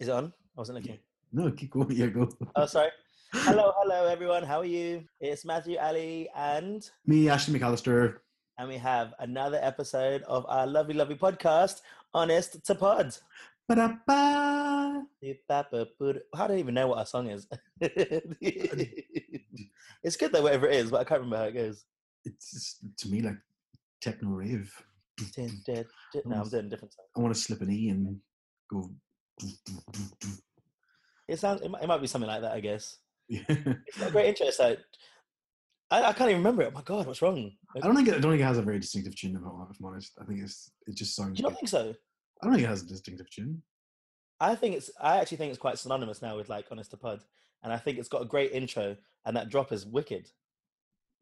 Is it on? I wasn't looking. No, keep going. Yeah, go. Oh, sorry. hello, hello, everyone. How are you? It's Matthew Ali, and Me, Ashley McAllister. and we have another episode of our lovely, lovely podcast, Honest to Pod. Ba-da-ba. How do I even know what our song is? it's good though, whatever it is, but I can't remember how it goes. It's just, to me like techno rave. No, I'm doing a different song. I want to slip an E and go. It sounds. It might, it might be something like that, I guess. Yeah. It's got a great intro. So I, I can't even remember it. Oh my god, what's wrong? I don't think it, I don't think it has a very distinctive tune. If I'm honest, I think it's it just Do sounds. you not think so? I don't think it has a distinctive tune. I think it's. I actually think it's quite synonymous now with like Honest to Pod, and I think it's got a great intro, and that drop is wicked.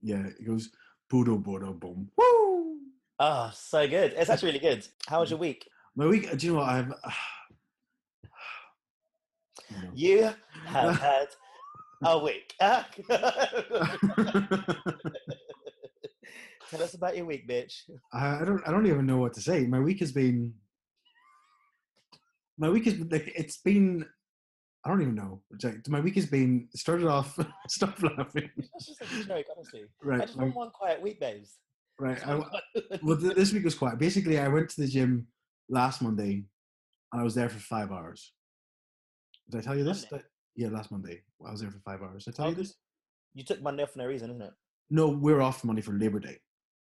Yeah, it goes bodo bodo boom. Woo! Ah, so good. It's actually really good. How was your week? My week. Do you know what I've? you. You have had a week. Tell us about your week, bitch. I don't. I don't even know what to say. My week has been. My week has like it's been. I don't even know. My week has been started off. Stop laughing. That's just like a joke, honestly. Right. I just want one quiet week, babes. right. I, well, this week was quiet. Basically, I went to the gym last Monday, and I was there for five hours. Did I tell you this? That- yeah, last Monday. I was there for five hours. Did I tell you this? you took Monday off for no reason, isn't it? No, we're off Monday for Labor Day,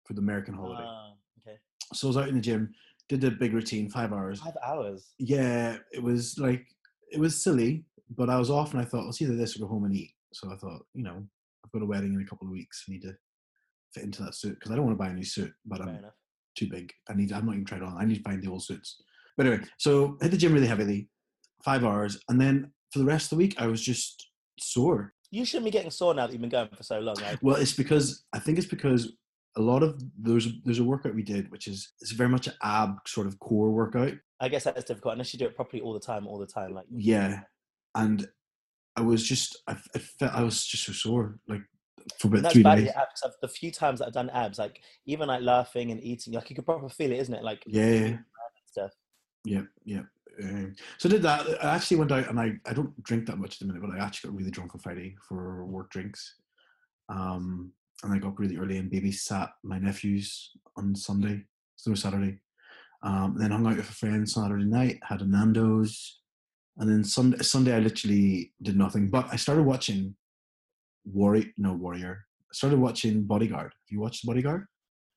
for the American holiday. Ah, okay. So I was out in the gym, did a big routine, five hours. Five hours. yeah, it was like it was silly, but I was off and I thought, let's either this or go home and eat. So I thought, you know, I've got a wedding in a couple of weeks. I need to fit into that suit because I don't want to buy a new suit, but Fair I'm enough. too big. I need. I'm not even tried on. I need to find the old suits. But anyway, so hit the gym really heavily, five hours, and then for the rest of the week, I was just sore. You shouldn't be getting sore now that you've been going for so long. Like, Well, it's because I think it's because a lot of there's there's a workout we did which is it's very much an ab sort of core workout. I guess that's difficult unless you do it properly all the time, all the time. Like, Yeah, and I was just I, I felt I was just so sore like for about that's three days. I've- The few times that I've done abs, like even like laughing and eating, like you could probably feel it, isn't it? Like Yeah, yeah, stuff. yeah, yeah. Um, so I did that. I actually went out and I, I don't drink that much at the minute, but I actually got really drunk on Friday for work drinks. Um, and I got really early and babysat my nephews on Sunday, so Saturday. Um, then hung out with a friend Saturday night, had a Nando's, and then Sunday, Sunday I literally did nothing. But I started watching Warrior, no Warrior. I started watching Bodyguard. Have you watched Bodyguard?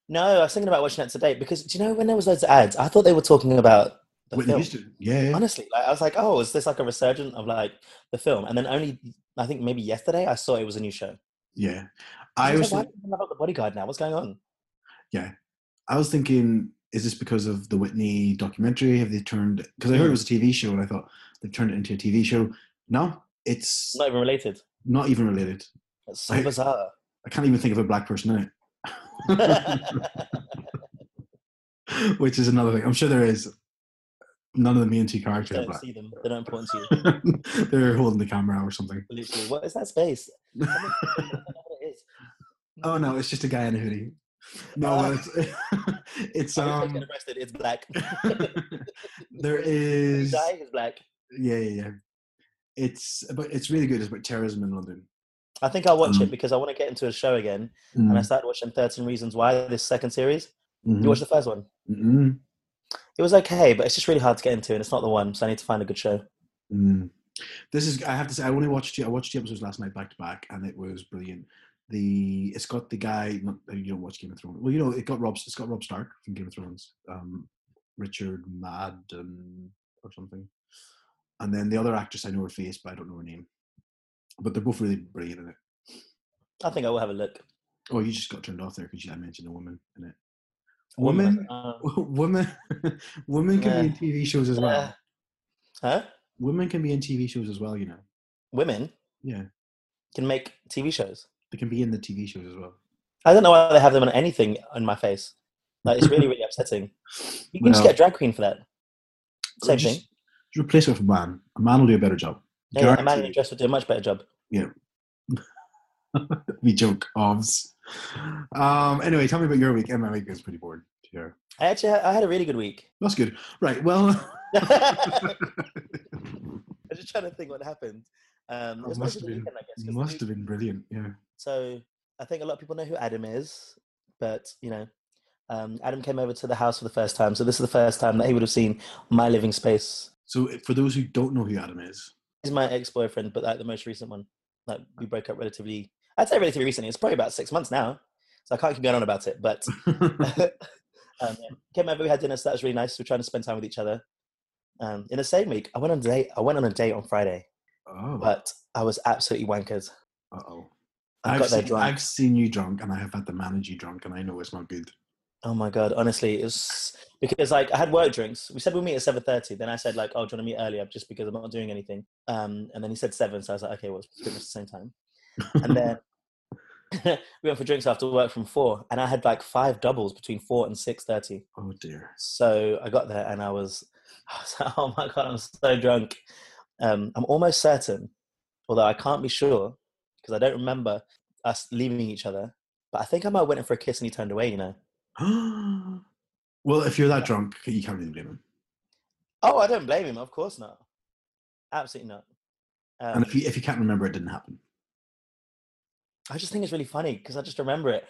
No, I was thinking about watching that today because do you know when there was loads of ads, I thought they were talking about the Whitney film. Houston. Yeah. Honestly, like, I was like, oh, is this like a resurgence of like the film? And then only I think maybe yesterday I saw it was a new show. yeah. I I was like, why think- do people love the bodyguard now? What's going on? yeah i was thinking is this because of the whitney documentary have they turned because i heard it was a mm. tv show and i thought they've turned it into a tv show no it's Not even related. not even related That's so I- bizarre. i can't even think of a black person in it which is another thing i'm sure there is none of the main two characters don't black see them. They're not important to you. they're holding the camera or something Literally, what is that space? I don't know what it is. oh no it's just a guy in a hoodie no Ah. it's, it's um arrested. It's black. there is Guy is black. Yeah, yeah, yeah. It's but it's really good. It's about terrorism in London. I think I'll watch Um, it because I want to get into a show again. And I Mm, started watching 13 Reasons Why, this second series. mhm, You watched the first one? mhm, It was okay, but it's just really hard to get into, and it's not the one. So I need to find a good show. mm. This is. I have to say, I only watched. two- I watched two episodes last night back to back, and it was brilliant. The it's got the guy. You don't watch Game of Thrones. Well, you know, it got Rob. It's got Rob Stark from Game of Thrones. Um, Richard Madden or something. And then the other actress, I know her face, but I don't know her name. But they're both really brilliant in it. I think I will have a look. Oh, you just got turned off there because I mentioned a woman in it. Women, uh, women, women can be in TV shows as well. uh, huh? Women can be in TV shows as well. You know. Women Yeah, can make TV shows. they can be in the TV shows as well. I don't know why they have them on anything on my face. Like it's really, really upsetting. You can just get a drag queen for that. Same just, thing. just replace it with a man. A man will do a better job. Yeah, a man in a dress would do a much better job. Yeah. we joke, obs. Um. Anyway, tell me about your week. And my week was pretty bored. I actually, I had a really good week. That's good. Right. Well. I'm just trying to think what happened. Um, it Oh, must have been weekend, I guess. must week- have been brilliant. Yeah. So I think a lot of people know who Adam is, but you know, um, Adam came over to the house for the first time. So this is the first time that he would have seen my living space. So for those who don't know who Adam is, He's my ex-boyfriend, but like the most recent one. Like we broke up relatively. I'd say relatively recently. It's probably about six months now, so I can't keep going on about it. But um, yeah, came over, we had dinner, so that was really nice. We're trying to spend time with each other. Um, in the same week, I went on a date. I went on a date on Friday, oh, but I was absolutely wankered. uh oh. I've got seen, drunk. I've seen you drunk, and I have had to manage you drunk, and I know it's not good. Oh my god! Honestly, it was because like I had work drinks. We said we'll meet at seven thirty. Then I said like, "Oh, do you want to meet earlier?" Just because I'm not doing anything. Um, and then he said seven, so I was like, "Okay, well, it's pretty much the same time." And then we went for drinks after work from four, and I had like five doubles between four and six thirty. oh dear. So I got there and I was, I was like, "Oh my god, I'm so drunk." Um, I'm almost certain, although I can't be sure because I don't remember us leaving each other. But I think I might have went in for a kiss and he turned away. You know. well, if you're that drunk, you can't really blame him. Oh, I don't blame him. Of course not. Absolutely not. Um, And if you if you can't remember, it didn't happen. I just think it's really funny because I just remember it.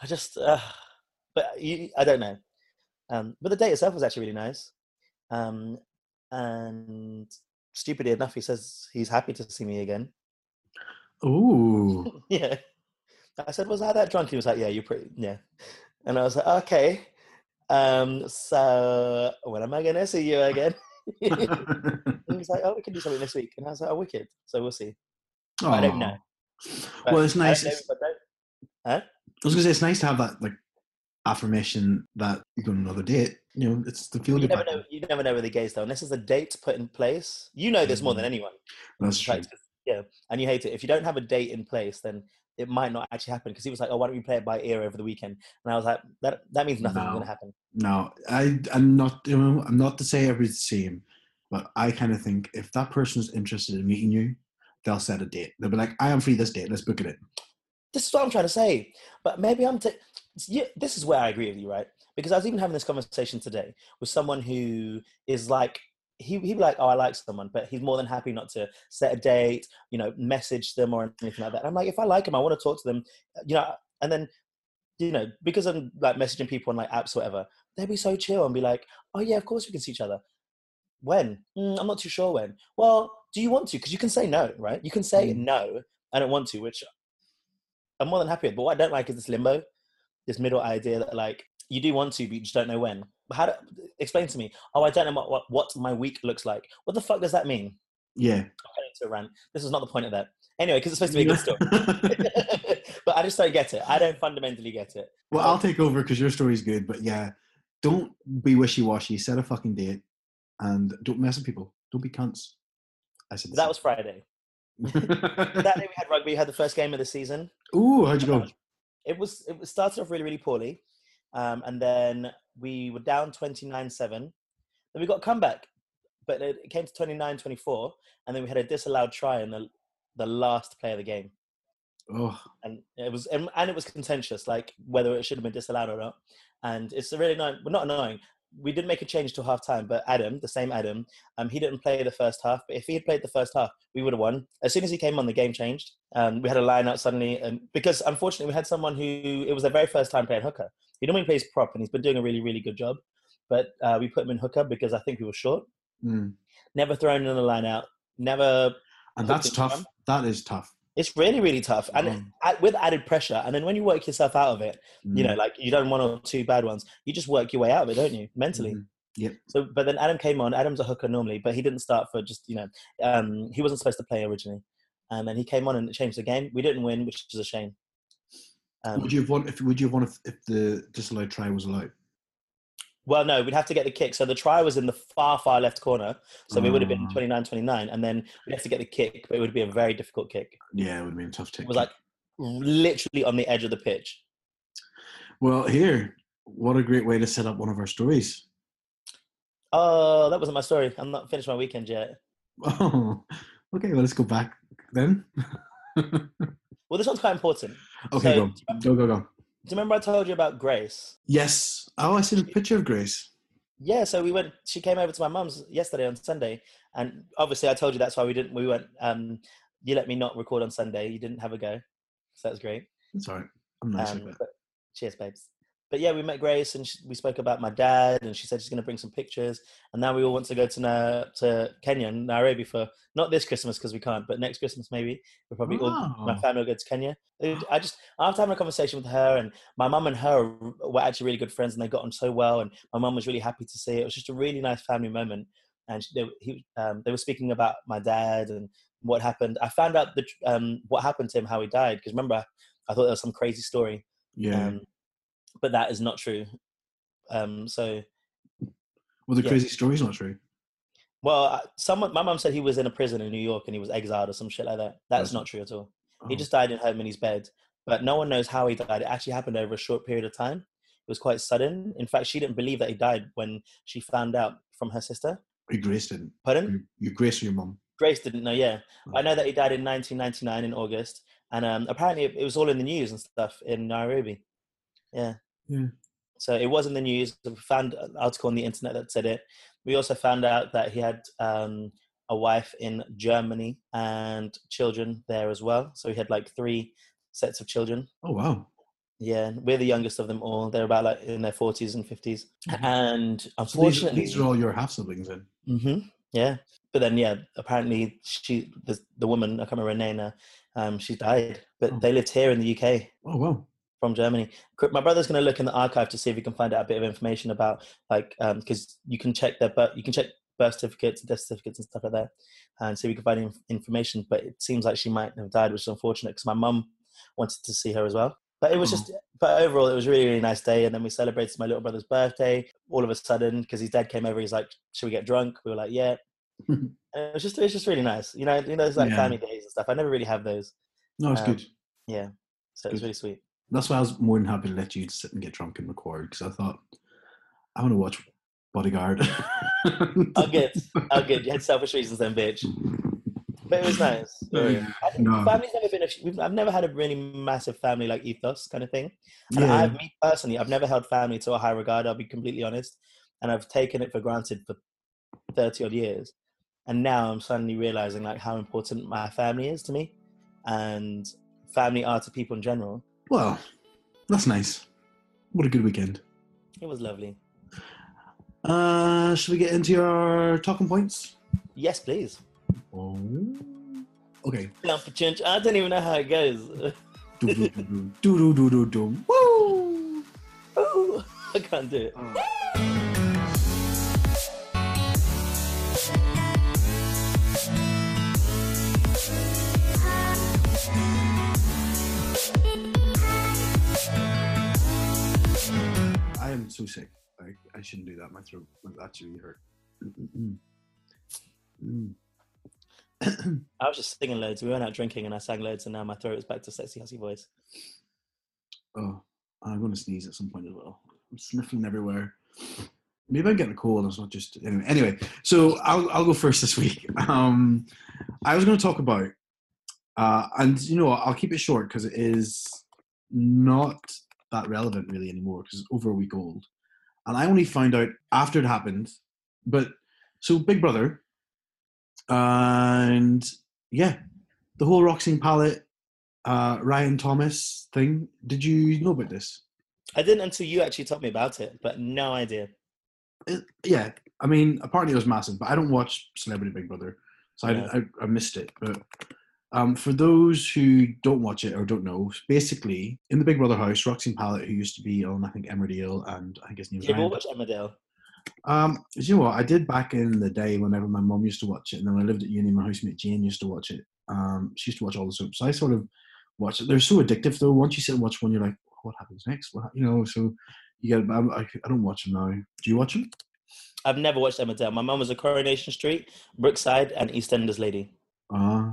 I just, uh, but you, I don't know. Um, but the date itself was actually really nice. Um, and stupidly enough, he says he's happy to see me again. Oh, yeah. I said, was I that drunk? He was like, yeah, you're pretty, yeah. And I was like, okay. Um, so when am I going to see you again? and he's like, oh, we can do something this week. And I was like, oh, wicked. So we'll see. I don't know. But Well, it's nice. It's- Huh? I was gonna say it's nice to have that like affirmation that you're going on another date. You know, it's the feel You never know. You never know with the gays though. Unless there's a date put in place, you know this more than Mhm. anyone. That's true. Like, yeah, and you hate it. If you don't have a date in place, then it might not actually happen. Because he was like, "Oh, why don't we play it by ear over the weekend?" And I was like, "That that means nothing's No. going to happen." No, I I'm not. You know, I'm not to say everybody's the same, but I kind of think if that person's interested in meeting you, they'll set a date. They'll be like, "I am free this date. Let's book it in." This is what I'm trying to say. But maybe I'm. T- this is where I agree with you, right? Because I was even having this conversation today with someone who is like. He, he'd be like, oh, I like someone, but he's more than happy not to set a date, you know, message them or anything like that. And I'm like, if I like him, I want to talk to them, uh, you know, and then, you know, because I'm like messaging people on like apps or whatever, they'd be so chill and be like, oh yeah, of course we can see each other. When? "Mm, I'm not too sure when. Well, do you want to? Because you can say no, right? You can say Mm. no, I don't want to, which I'm more than happy with. But what I don't like is this limbo, this middle idea that like you do want to, but you just don't know when. How do, explain to me? Oh, I don't know what, what what my week looks like. What the fuck does that mean? Yeah. Going a rant. This is not the point of that. Anyway, because it's supposed to be a good story. but I just don't get it. I don't fundamentally get it. well, I'll take over because your story's good. But yeah, don't be wishy washy. Set a fucking date, and don't mess with people. Don't be cunts. I said That was Friday. That day we had rugby. We had the first game of the season. Ooh, how'd you go? It was it was- started off really really poorly, um, and then we were down 29-7. Then we got a comeback, but it it came to 29-24, and then we had a disallowed try in the the last play of the game, Oh, and it was and, and it was contentious, like whether it should have been disallowed or not. And it's really annoying. Well, not annoying. We did make a change to half time, but Adam, the same Adam, um, he didn't play the first half. But if he had played the first half, we would have won. As soon as he came on, the game changed. Um, we had a line out suddenly, um, because unfortunately we had someone who it was their very first time playing hooker. He normally plays prop, and he's been doing a really, really good job. But uh, we put him in hooker because I think we were short. mm. Never thrown in a line out. Never. and that's tough. That is tough. It's really, really tough, and add- with added pressure. And then when you work yourself out of it, you Mm. know, like you done one or two bad ones, you just work your way out of it, don't you? Mentally. Mhm. Yep. So, but then Adam came on. Adam's a hooker normally, but he didn't start for just you know, um, he wasn't supposed to play originally, and then he came on and changed the game. We didn't win, which is a shame. Um, would you have won if would you have won if, if the disallowed try was allowed? Well, no, we'd have to get the kick. So the try was in the far, far left corner, so we would have been Ah. 29-29, and then we'd have to get the kick, but it would be a very difficult kick. Yeah, it would have been a tough kick. It was like literally on the edge of the pitch. well, here, what a great way to set up one of our stories. Oh, that wasn't my story. I'm not finished my weekend yet. Oh, okay. Well, let's go back then. Well, this one's quite important. okay, So- go, go, go, go. Do you remember I told you about Grace? Yes. Oh, I seen a picture of Grace. Yeah, so we went. She came over to my mum's yesterday on Sunday, And obviously, I told you that's why we didn't. We went. Um, you let me not record on Sunday. You didn't have a go, so that was great. All right. I'm nice Um, like that. but, cheers, babes. But yeah, we met Grace, and she, we spoke about my dad, and she said she's going to bring some pictures. And now we all want to go to Na- to Kenya, Nairobi for not this Christmas because we can't, but next Christmas maybe. We'll probably all my Oh. family will go to Kenya. I just after having a conversation with her, and my mum and her were actually really good friends, and they got on so well. And my mum was really happy to see it. It was just a really nice family moment. And she- they, he, um, they were speaking about my dad and what happened. I found out the, um, what happened to him, how he died. Because remember, I thought there was some crazy story Yeah. um, but that is not true. Um, so, well, the yeah. crazy story's not true. well, someone, my mom said he was in a prison in New York and he was exiled or some shit like that. That's That's- not true at all. Oh. He just died in home in his bed, but no one knows how he died. It actually happened over a short period of time. It was quite sudden. In fact, she didn't believe that he died when she found out from her sister. Your Grace didn't. Pardon? Your, Grace or your mum. Grace didn't know. Yeah, I know that he died in 1999 in August, and um, apparently it was all in the news and stuff in Nairobi. Yeah. Yeah. So it was in the news. We found an article on the internet that said it. We also found out that he had um, a wife in Germany and children there as well. So he had like three sets of children. Oh wow. Yeah, we're the youngest of them all. They're about like in their 40s and 50s. Mhm. And So these, unfortunately, these are all your half siblings then. hmm Yeah, but then yeah, apparently she the the woman I can't remember her name now. Um, she died, but Oh. they lived here in the UK Oh wow. From Germany. My brother's going to look in the archive to see if he can find out a bit of information about like because you can check their birth, you can check birth certificates, death certificates, and stuff like that, and see if we can find inf- information. But it seems like she might have died, which is unfortunate because my mum wanted to see her as well. But it was Oh. just, but overall, it was a really, really nice day. And then we celebrated my little brother's birthday. All of a sudden, because his dad came over, he's like, "Should we get drunk?" We were like, "Yeah." and it was just, it was just really nice. You know, you know, it's like Yeah. family days and stuff. I never really have those. No, it's Um, good. Yeah, so it was really sweet. That's why I was more than happy to let you sit and get drunk and record because I thought I want to watch Bodyguard. I'll get, I'll get. You had selfish reasons, then, bitch. But it was nice. Yeah, um, I think no. Family's never been. A, I've never had a really massive family like ethos kind of thing. And Yeah. I, me personally, I've never held family to a high regard. I'll be completely honest, and I've taken it for granted for thirty odd years. And now I'm suddenly realizing like how important my family is to me, and family are to people in general. Well, that's nice. What a good weekend. It was lovely. Uh, should we get into your talking points? Yes, please. Oh. Okay. Down for chinch. I don't even know how it goes. Do do do do do do do do. Woo! Ooh, I can't do it. So sick. I, I shouldn't do that. My throat really hurt. I was just singing loads. We went out drinking and I sang loads, and now my throat is back to sexy, hussy voice. oh, I'm going to sneeze at some point as well. I'm sniffling everywhere. Maybe I'm getting a cold. It's not just anyway. Anyway, so I'll I'll go first this week. Um, I was going to talk about, uh, and you know I'll keep it short because it is not that relevant really anymore because it's over a week old, and I only found out after it happened. But so Big Brother, and yeah, the whole Roxanne Pallett, uh, Ryan Thomas thing. Did you know about this? I didn't until you actually told me about it, but no idea. it, yeah, I mean, apparently it was massive, but I don't watch Celebrity Big Brother, so I, I, I missed it. But um, for those who don't watch it or don't know, basically in the Big Brother house, Roxy Pallett, who used to be on I think Emmerdale, and I think his name was Did you ever Ryan. watch Emmerdale? Um, you know what? I did back in the day whenever my mum used to watch it, and then when I lived at uni, my housemate Jane used to watch it. Um, she used to watch all the soaps. So I sort of watched it. They're so addictive though. Once you sit and watch one, you're like, what happens next? What you know? So you get. I, I, I don't watch them now. Do you watch them? I've never watched Emmerdale. My mum was a Coronation Street, Brookside, and EastEnders lady. Ah,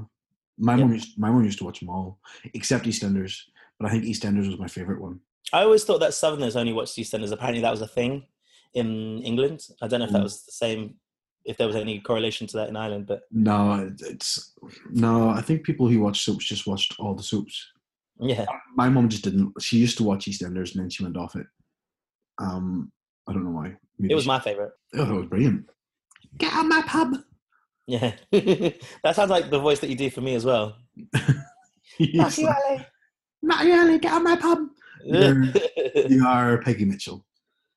my Yeah. mum used my mum used to watch them all, except EastEnders. But I think EastEnders was my favorite one. I always thought that Southerners only watched EastEnders. Apparently, that was a thing in England. I don't know if that Mm. was the same, if there was any correlation to that in Ireland, but No, it's no. I think people who watch soaps just watched all the soaps. yeah. My mom just didn't. She used to watch EastEnders and then she went off it. Um, I don't know why. Maybe It was she- my favorite. Oh, that was brilliant. Get out my pub. Yeah, that sounds like the voice that you do for me as well. He's like, Matthew Alley, get on my pub. You're- You are Peggy Mitchell.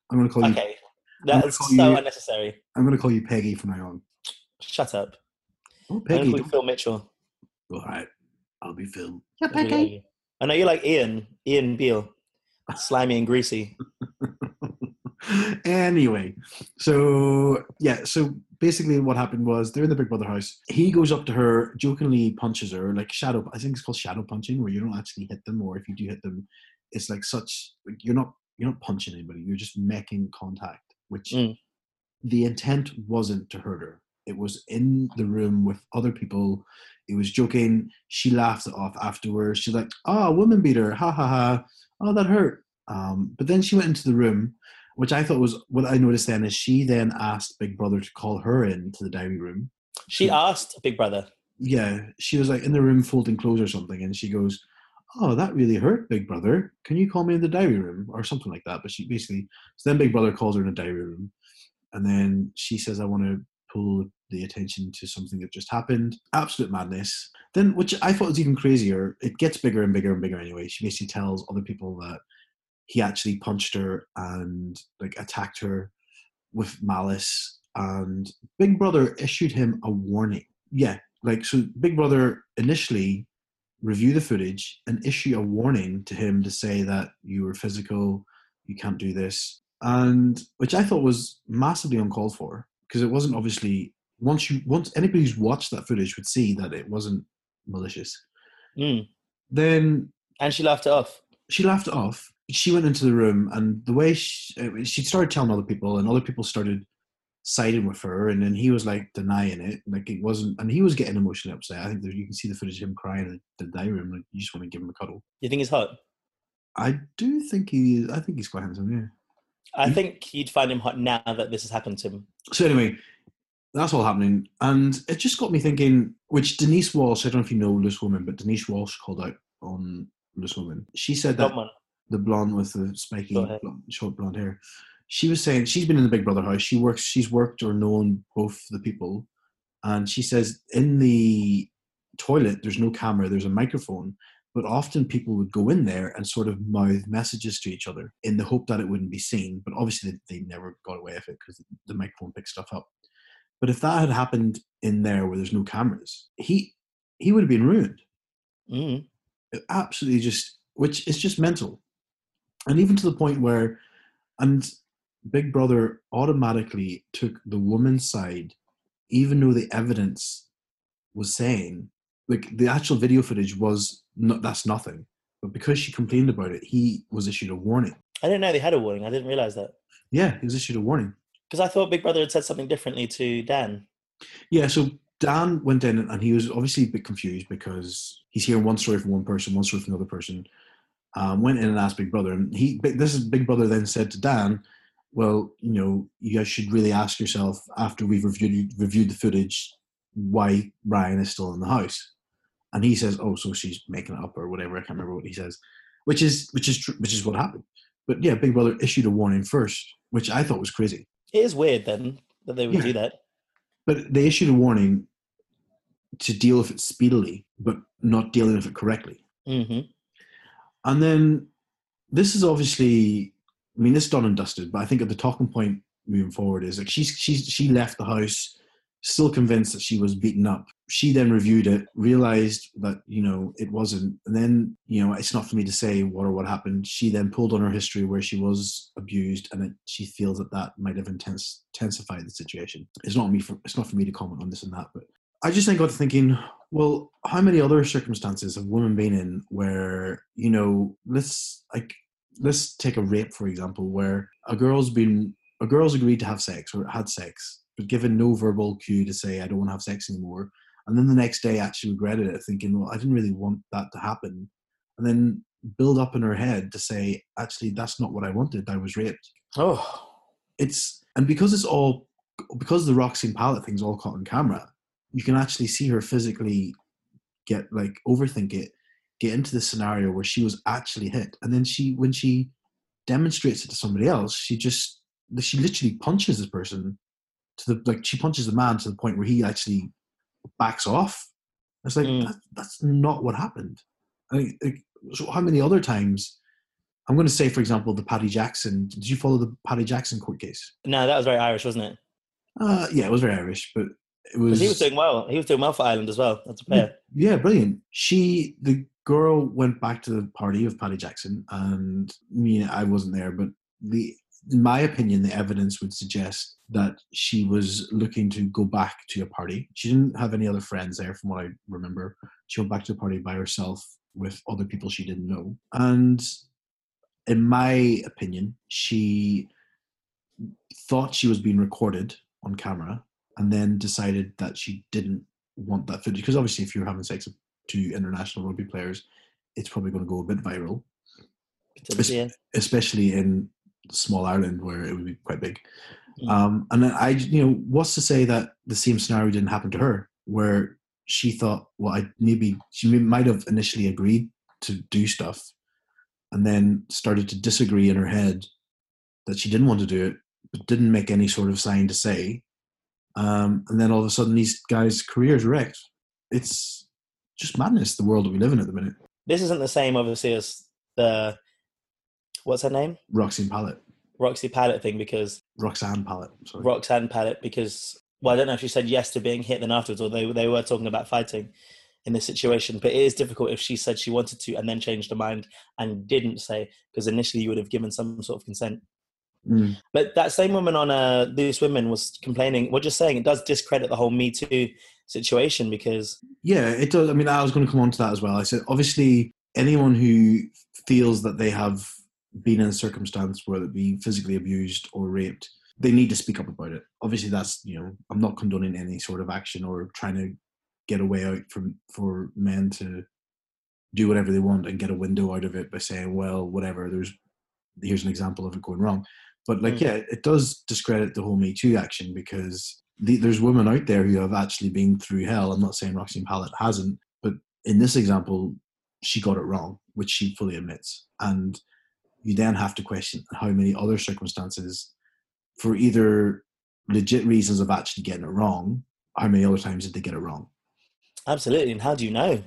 I'm going to call you. okay, gonna that's so you- unnecessary. I'm going to call you Peggy from now on. Shut up. Oh, I'm Peggy. gonna call you Phil Mitchell. All right, I'll be Phil. That's really like you. I know you like Ian, Ian Beale, slimy and greasy. anyway, so yeah, so basically what happened was they're in the Big Brother house. He goes up to her, jokingly punches her, like shadow. I think it's called shadow punching, where you don't actually hit them, or if you do hit them, it's like such like you're not you're not punching anybody. You're just making contact, which Mm. the intent wasn't to hurt her. It was in the room with other people. It was joking. She laughed it off afterwards. She's like, "Oh, woman beater, ha ha ha! Oh, that hurt." Um, but then she went into the room, which I thought was what I noticed then is she then asked Big Brother to call her in to the diary room. She asked Big Brother. Yeah, she was like in the room folding clothes or something, and she goes, "Oh, that really hurt, Big Brother. Can you call me in the diary room or something like that?" But she basically, so then Big Brother calls her in the diary room, and then she says, "I want to pull the attention to something that just happened." Absolute madness. Then, which I thought was even crazier, it gets bigger and bigger and bigger. Anyway, she basically tells other people that he actually punched her and like attacked her with malice and big brother issued him a warning yeah like so big brother initially review the footage and issue a warning to him to say that you were physical you can't do this and which i thought was massively uncalled for because it wasn't obviously once you once anybody who's watched that footage would see that it wasn't malicious Mm. then And she laughed it off. she laughed it off. She went into the room, and the way she, uh, she started telling other people, and other people started siding with her, and then he was like denying it, like it wasn't, and he was getting emotionally upset. I think you can see the footage of him crying in the dining room, like you just want to give him a cuddle. You think he's hot? I do think he, is, I think he's quite handsome, yeah. I think you'd find him hot now that this has happened to him. So anyway, that's all happening, and it just got me thinking. Which Denise Welch, I don't know if you know Loose Woman, but Denise Welch called out on Loose Woman. She said that. The blonde with the spiky Short blonde, short blonde hair. She was saying she's been in the Big Brother house. She works. She's worked or known both the people, and she says in the toilet there's no camera. There's a microphone, but often people would go in there and sort of mouth messages to each other in the hope that it wouldn't be seen. But obviously they, they never got away with it because the microphone picked stuff up. But if that had happened in there where there's no cameras, he he would have been ruined Mm. absolutely just which is just mental and even to the point where and big brother automatically took the woman's side even though the evidence was saying like the actual video footage was not that's nothing but because she complained about it he was issued a warning I didn't know they had a warning. I didn't realize that yeah he was issued a warning because I thought Big Brother had said something differently to Dan. Yeah, so Dan went in and he was obviously a bit confused because he's hearing one story from one person, one story from another person. Um, went in and asked Big Brother, and he this is Big Brother then said to Dan, "Well, you know, you guys should really ask yourself after we've reviewed reviewed the footage why Ryan is still in the house." And he says, "Oh, so she's making it up or whatever." I can't remember what he says, which is which is which is what happened. But yeah, Big Brother issued a warning first, which I thought was crazy. It is weird then that they would Yeah. do that. But they issued a warning to deal with it speedily, but not dealing with it correctly. hmm And then this is obviously, I mean, this is done and dusted, but I think at the talking point moving forward is like she's she's she left the house still convinced that she was beaten up. She then reviewed it, realized that you know it wasn't, and then you know it's not for me to say what or what happened. She then pulled on her history where she was abused, and it, she feels that that might have intensified the situation. It's not me for it's not for me to comment on this and that, but I just then got to thinking, well, how many other circumstances have women been in where you know let's like let's take a rape for example, where a girl's been a girl's agreed to have sex or had sex, but given no verbal cue to say I don't want to have sex anymore, and then the next day actually regretted it, thinking, well, I didn't really want that to happen, and then build up in her head to say, actually, that's not what I wanted. I was raped. Oh, It's and because it's all because the Roxy Pallett thing's all caught on camera, you can actually see her physically get like overthink it, get into the scenario where she was actually hit, and then she when she demonstrates it to somebody else, she just she literally punches this person to the like she punches the man to the point where he actually backs off. It's like Mm. that, that's not what happened. I mean, like, so how many other times? I'm going to say, for example, the Paddy Jackson. Did you follow the Paddy Jackson court case? No, that was very Irish, wasn't it? Uh, yeah, it was very Irish, but it was. he was doing well. He was doing well for Ireland as well. That's a player. Yeah, brilliant. She, the girl, went back to the party of Paddy Jackson, and I wasn't there, but the, in my opinion, the evidence would suggest that she was looking to go back to a party. She didn't have any other friends there, from what I remember. She went back to a party by herself with other people she didn't know, and in my opinion, she thought she was being recorded on camera and then decided that she didn't want that footage because obviously if you're having sex with two international rugby players it's probably going to go a bit viral yeah. especially in small ireland where it would be quite big Mm. um, and then i you know what's to say that the same scenario didn't happen to her where she thought well i maybe she may- might have initially agreed to do stuff and then started to disagree in her head that she didn't want to do it but didn't make any sort of sign to say um, and then all of a sudden these guys careers wrecked it's just madness the world that we live in at the minute This isn't the same, obviously, as the what's her name, roxanne pallett Roxy Pallett thing, because roxanne pallett sorry Roxanne Pallett, because well, I don't know if she said yes to being hit then afterwards, or they they were talking about fighting in this situation. But it is difficult if she said she wanted to and then changed her mind and didn't say, because initially you would have given some sort of consent. Mm. But that same woman on uh, Loose Women was complaining. We're just saying it does discredit the whole Me Too situation because Yeah, it does. I mean, I was going to come on to that as well. I said, obviously, anyone who feels that they have been in a circumstance where it be physically abused or raped, they need to speak up about it. Obviously, that's you know, I'm not condoning any sort of action or trying to get a way out from for men to do whatever they want and get a window out of it by saying, well, whatever. There's here's an example of it going wrong. But like, Mm. yeah, it does discredit the whole Me Too action because the, there's women out there who have actually been through hell. I'm not saying Roxanne Pallett hasn't, but in this example, she got it wrong, which she fully admits. And you then have to question how many other circumstances, for either legit reasons of actually getting it wrong, how many other times did they get it wrong? absolutely. And how do you know?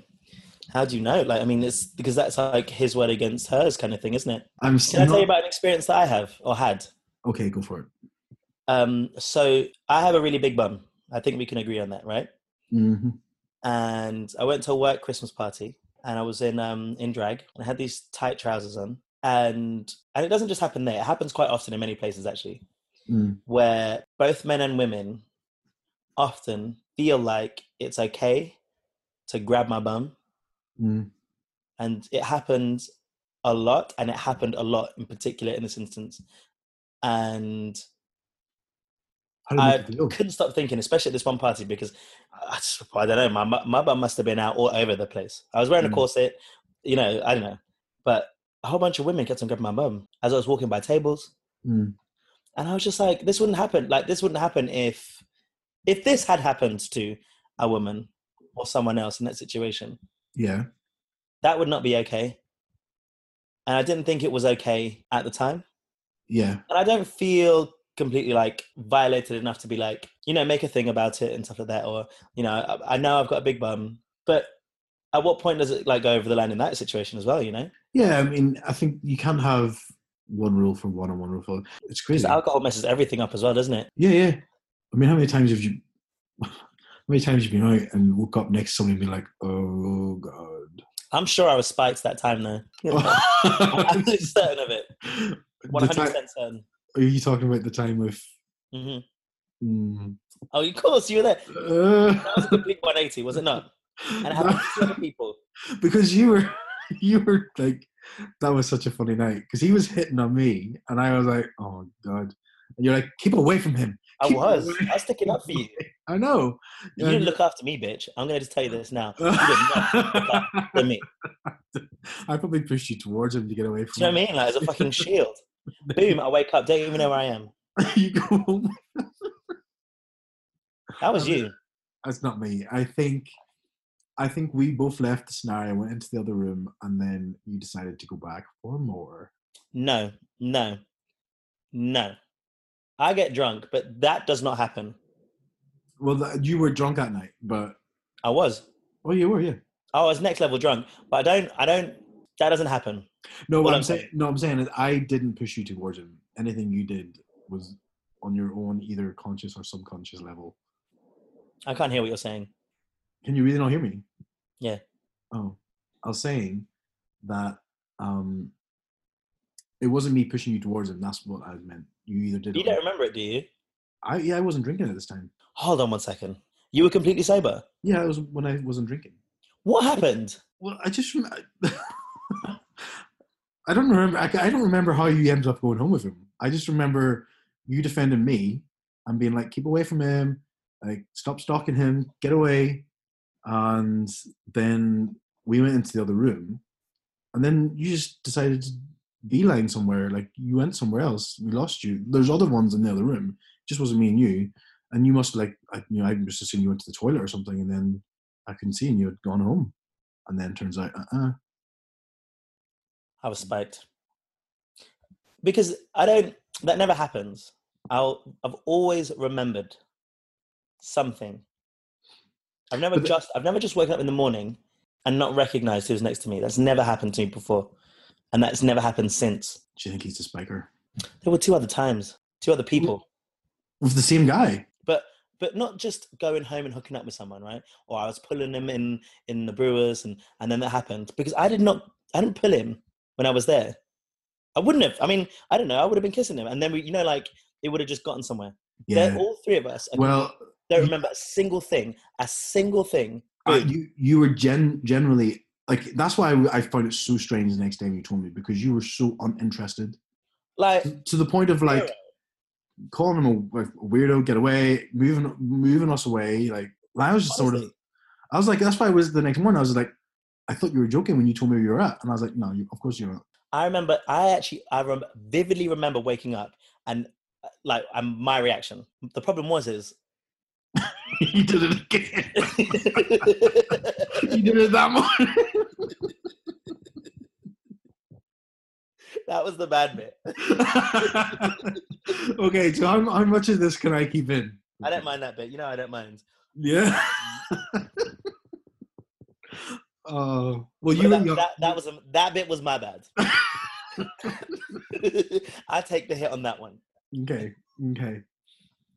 How do you know? Like, I mean, it's because that's like his word against hers kind of thing, isn't it? I'm Can I tell you about an experience that I have or had? okay, go for it. Um, so I have a really big bum. I think we can agree on that, right? hmm and I went to a work Christmas party and I was in um in drag and I had these tight trousers on and and it doesn't just happen there it happens quite often in many places actually Mm. where both men and women often feel like it's okay to grab my bum Mm. and it happened a lot and it happened a lot in particular in this instance and I it make you feel? couldn't stop thinking, especially at this one party, because I, just, I don't know, my my bum must have been out all over the place. I was wearing a Mm. corset, you know, I don't know, but a whole bunch of women kept on grabbing my bum as I was walking by tables, Mm. and I was just like, this wouldn't happen. Like this wouldn't happen if if this had happened to a woman or someone else in that situation. Yeah. That would not be okay, and I didn't think it was okay at the time. Yeah. and I don't feel completely like violated enough to be like, you know, make a thing about it and stuff like that. Or, you know, I, I know I've got a big bum, but at what point does it like go over the line in that situation as well? You know, Yeah. I mean, I think you can't have one rule for one and one rule for it's crazy. alcohol messes everything up as well, doesn't it? Yeah, yeah. I mean, how many times have you? How many times have you been out and woke up next to somebody and be like, "Oh God"? I'm sure I was spiked that time though. I'm certain of it. Hundred time- percent certain. are you talking about the time with? hmm Mm, Oh, of course you were there. uh, That was a complete 180, was it not? And it happened to other people. because you were, you were like, that was such a funny night because he was hitting on me and I was like, "Oh God!" And you're like, "Keep away from him." I was. I was sticking up for you. I know. You didn't look after me, bitch. I'm gonna just tell you this now. You did not look after me. I probably pushed you towards him to get away from Do you know what I mean? Like as a fucking shield. Boom! I wake up, don't even know where I am. you go home. That was you. That's not me. I think I think we both left the scenario, went into the other room, and then you decided to go back for more. No, no, no. I get drunk, but that does not happen. Well, you were drunk that night, but I was. Oh, you were, yeah. I was next level drunk, but I don't. I don't. That doesn't happen. No, What I'm I'm saying, no, I'm saying is I didn't push you towards him. Anything you did was on your own, either conscious or subconscious level. I can't hear what you're saying. Can you really not hear me? Yeah. Oh, I was saying that um, it wasn't me pushing you towards him. That's what I meant. You either did. You don't remember it, do you? I yeah, I wasn't drinking at this time. Hold on one second. You were completely sober. Yeah, it was when I wasn't drinking. What happened? Well, I just rem- I don't remember. I, I don't remember how you ended up going home with him. I just remember you defending me and being like, "Keep away from him. Like, stop stalking him. Get away." And then we went into the other room, and then you just decided to beeline somewhere. Like you went somewhere else. We lost you. There's other ones in the other room. It just wasn't me and you. And you must like, I, you know, I just assumed you went to the toilet or something, and then I couldn't see, and you had gone home. And then turns out, uh-uh. I was spiked. Because I don't, that never happens. I'll, I've always remembered something. I've never But just, I've never just woken up in the morning and not recognized who's next to me. That's never happened to me before. And that's never happened since. Do you think he's a spiker? There were two other times, two other people. With the same guy. but but not just going home and hooking up with someone, right? Or I was pulling him in in the Brewers, and and then that happened because I did not, I didn't pull him when I was there. I wouldn't have. I mean, I don't know. I would have been kissing him, and then we, you know, like it would have just gotten somewhere. They're Yeah. all three of us. Well, don't remember a single thing, a single thing. uh, you you were gen generally like that's why I, I found it so strange the next day when you told me because you were so uninterested like to the point of like calling him a, like, a weirdo, get away, moving moving us away. Like I was just sort of, I was like, that's why it was the next morning. I was like, I thought you were joking when you told me where you were at, and I was like, no, you, of course you're not. I remember. I actually, I remember vividly remember waking up and uh, like, and my reaction. The problem was is you did it again. you did it that morning. that was the bad bit. okay, so how, how much of this can I keep in? I don't mind that bit. You know, I don't mind. Yeah. uh, well, you that, that, that was a, that bit was my bad. I take the hit on that one. okay, okay,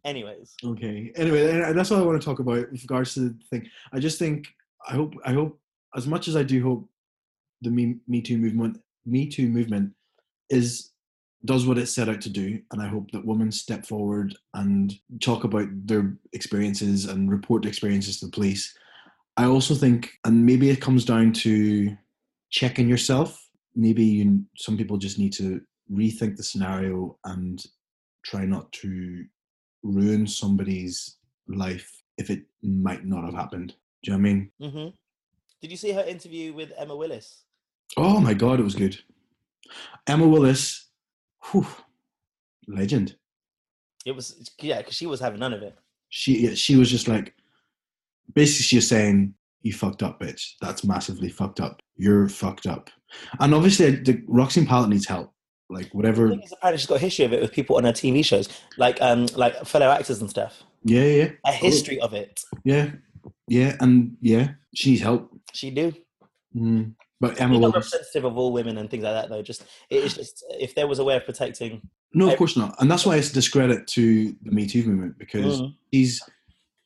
Anyways, okay. Anyway, and- that's what I want to talk about with regards to the thing. I just think I hope I hope as much as I do hope the Me, Me Too movement Me Too movement is does what it set out to do, and I hope that women step forward and talk about their experiences and report experiences to the police. I also think, and maybe it comes down to checking yourself. Maybe you, some people just need to rethink the scenario and try not to ruin somebody's life if it might not have happened. Do you know what I mean? hmm did you see her interview with Emma Willis? Oh my god, it was good. Emma Willis, whew, legend. It was yeah, because she was having none of it. She she was just like, basically, she was saying, "You fucked up, bitch. That's massively fucked up. You're fucked up." And obviously, the Roxanne Pallett needs help. Like whatever. apparently, she's got a history of it with people on her TV shows, like um, like fellow actors and stuff. Yeah, yeah, A history of it. yeah, yeah, and yeah, she needs help. She do. Mm. But Emma not representative of all women and things like that, though. Just it is just if there was a way of protecting. no, of course not. And that's why it's a discredit to the Me Too movement because Mm. she's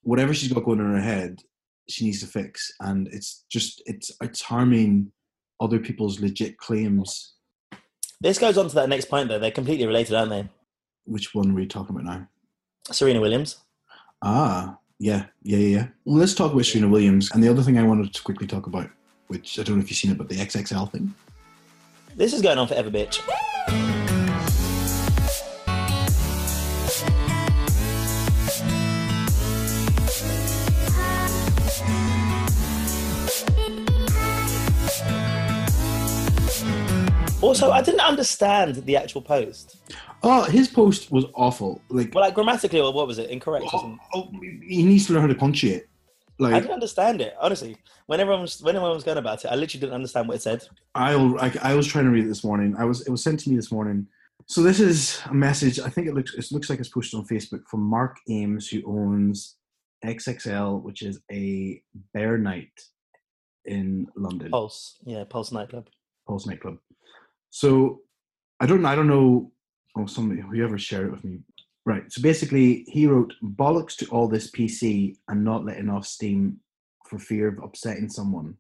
whatever she's got going on in her head, she needs to fix, and it's just it's it's harming other people's legit claims. This goes on to that next point, though. They're completely related, aren't they? Which one are we talking about now? Serena Williams. Ah, yeah, yeah, yeah. yeah. Well, let's talk about Serena Williams. And the other thing I wanted to quickly talk about, which I don't know if you've seen it, but the XXL thing. This is going on forever, bitch. Also, I didn't understand the actual post. Oh, his post was awful. Like, Well, like grammatically, or what was it? Incorrect. or oh, oh, he needs to learn how to punctuate. Like, I didn't understand it, honestly. When everyone was when everyone was going about it, I literally didn't understand what it said. I, I, I was trying to read it this morning. I was it was sent to me this morning. So this is a message. I think it looks it looks like it's posted on Facebook from Mark Ames, who owns XXL, which is a bear night in London. Pulse, yeah, Pulse nightclub. Pulse nightclub. So I don't I don't know oh somebody whoever shared it with me. Right. So basically he wrote bollocks to all this PC and not letting off steam for fear of upsetting someone.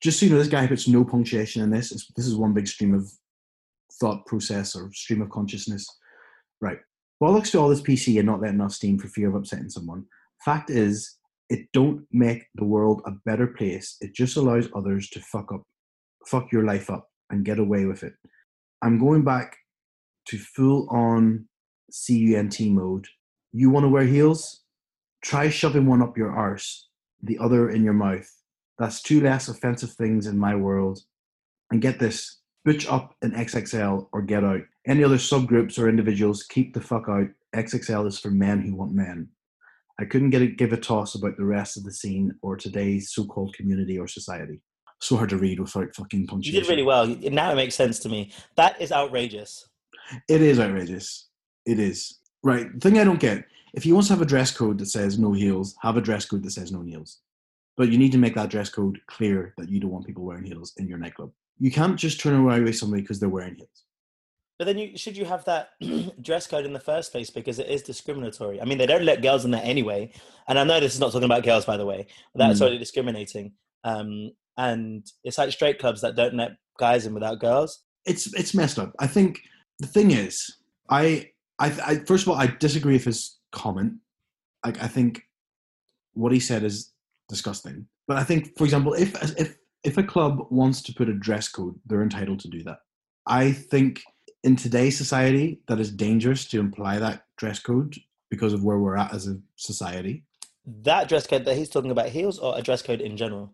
Just so you know, this guy puts no punctuation in this. This is one big stream of thought process or stream of consciousness. Right. Bollocks to all this PC and not letting off steam for fear of upsetting someone. Fact is, it don't make the world a better place. It just allows others to fuck up, fuck your life up and get away with it. I'm going back to full on CUNT mode. You want to wear heels? Try shoving one up your arse, the other in your mouth. That's two less offensive things in my world. And get this butch up in XXL or get out. Any other subgroups or individuals, keep the fuck out. XXL is for men who want men. I couldn't get a, give a toss about the rest of the scene or today's so called community or society so hard to read without fucking punctuation. You did really well. Now it makes sense to me. That is outrageous. It is outrageous. It is. Right. The thing I don't get, if you want to have a dress code that says no heels, have a dress code that says no heels. But you need to make that dress code clear that you don't want people wearing heels in your nightclub. You can't just turn away with somebody because they're wearing heels. But then you should you have that dress code in the first place because it is discriminatory. I mean, they don't let girls in there anyway. And I know this is not talking about girls, by the way. That's mm. already discriminating. Um, and it's like straight clubs that don't let guys in without girls. It's it's messed up. I think the thing is, I I, I first of all I disagree with his comment. Like I think what he said is disgusting. But I think, for example, if if if a club wants to put a dress code, they're entitled to do that. I think in today's society that is dangerous to imply that dress code because of where we're at as a society. That dress code that he's talking about heels or a dress code in general?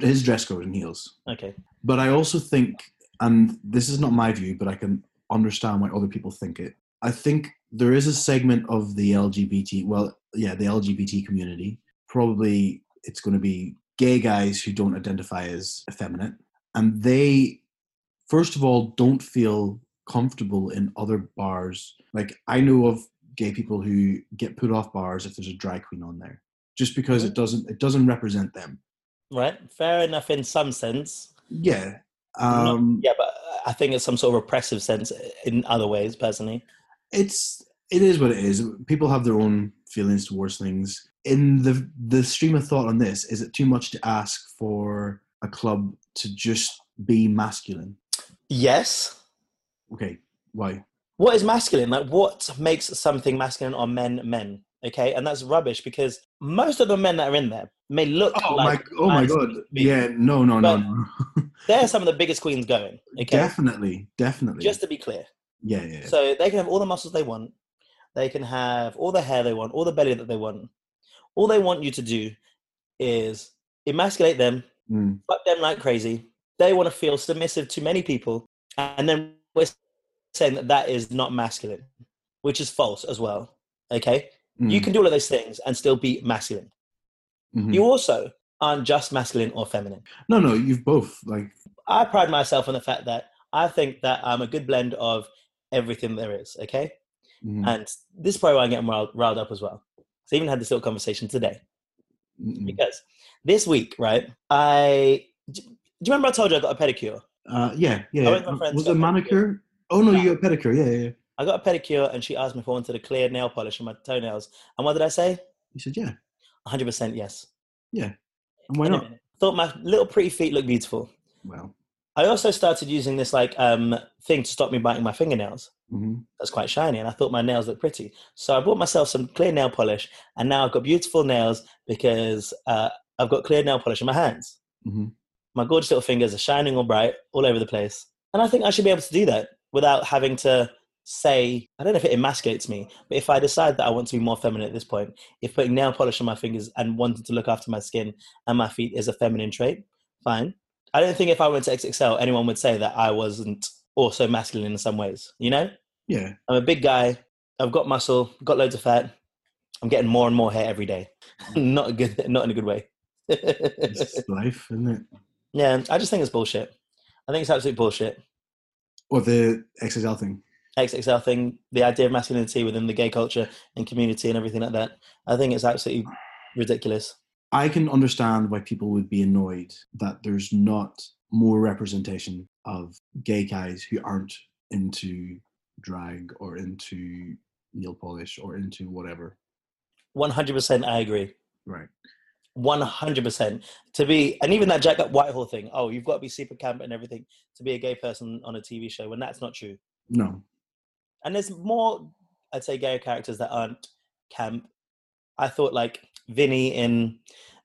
His dress code and heels. Okay. But I also think, and this is not my view, but I can understand why other people think it. I think there is a segment of the LGBT, well, yeah, the LGBT community. Probably it's going to be gay guys who don't identify as effeminate. And they, first of all, don't feel comfortable in other bars. Like, I know of gay people who get put off bars if there's a drag queen on there just because it doesn't it doesn't represent them right? Fair enough in some sense. Yeah. Um, Not, yeah, but I think it's some sort of repressive sense in other ways, personally. It's it is what it is. People have their own feelings towards things. In the the stream of thought on this, is it too much to ask for a club to just be masculine? Yes. Okay. Why? What is masculine? Like, what makes something masculine or men men? Okay, and that's rubbish because most of the men that are in there may look. Oh like my! Oh my god! Yeah, no, no, no, no. they're some of the biggest queens going. Okay, definitely, definitely. Just to be clear. Yeah, yeah. So they can have all the muscles they want. They can have all the hair they want, all the belly that they want. All they want you to do is emasculate them, mm. fuck them like crazy. They want to feel submissive to many people, and then we're saying that that is not masculine, which is false as well. Okay, Mm. You can do all of those things and still be masculine. Mm-hmm. You also aren't just masculine or feminine. No, no, you've both. Like I pride myself on the fact that I think that I'm a good blend of everything there is. Okay, mm-hmm. and this is probably why I get riled, riled up as well. So I even had this little conversation today mm because this week, right? I do you remember I told you I got a pedicure? Uh, yeah, yeah. Was it a manicure? Oh no, you got a pedicure. Yeah, yeah. I got a pedicure and she asked me if I wanted a clear nail polish on my toenails. And what did I say? You said, yeah. 100% yes. Yeah. And why not? Thought my little pretty feet looked beautiful. Well. I also started using this like um, thing to stop me biting my fingernails. Mm-hmm. That's quite shiny, and I thought my nails looked pretty. So I bought myself some clear nail polish, and now I've got beautiful nails because uh, I've got clear nail polish in my hands. Mm-hmm. My gorgeous little fingers are shining all bright all over the place, and I think I should be able to do that without having to say, I don't know if it emasculates me, but if I decide that I want to be more feminine at this point, if putting nail polish on my fingers and wanting to look after my skin and my feet is a feminine trait, fine. I don't think if I went to XXL, anyone would say that I wasn't also masculine in some ways, you know? Yeah. I'm a big guy. I've got muscle, got loads of fat. I'm getting more and more hair every day. not a good, not in a good way. it's life, isn't it? Yeah, I just think it's bullshit. I think it's absolute bullshit. Or the XXL thing. XXL thing, the idea of masculinity within the gay culture and community and everything like that. I think it's absolutely ridiculous. I can understand why people would be annoyed that there's not more representation of gay guys who aren't into drag or into nail polish or into whatever. One hundred percent, I agree. Right. One hundred percent. To be, and even that Jack Whitehall thing. Oh, you've got to be super camp and everything to be a gay person on a TV show. When that's not true. No. And there's more, I'd say, gay characters that aren't camp. I thought like Vinny in,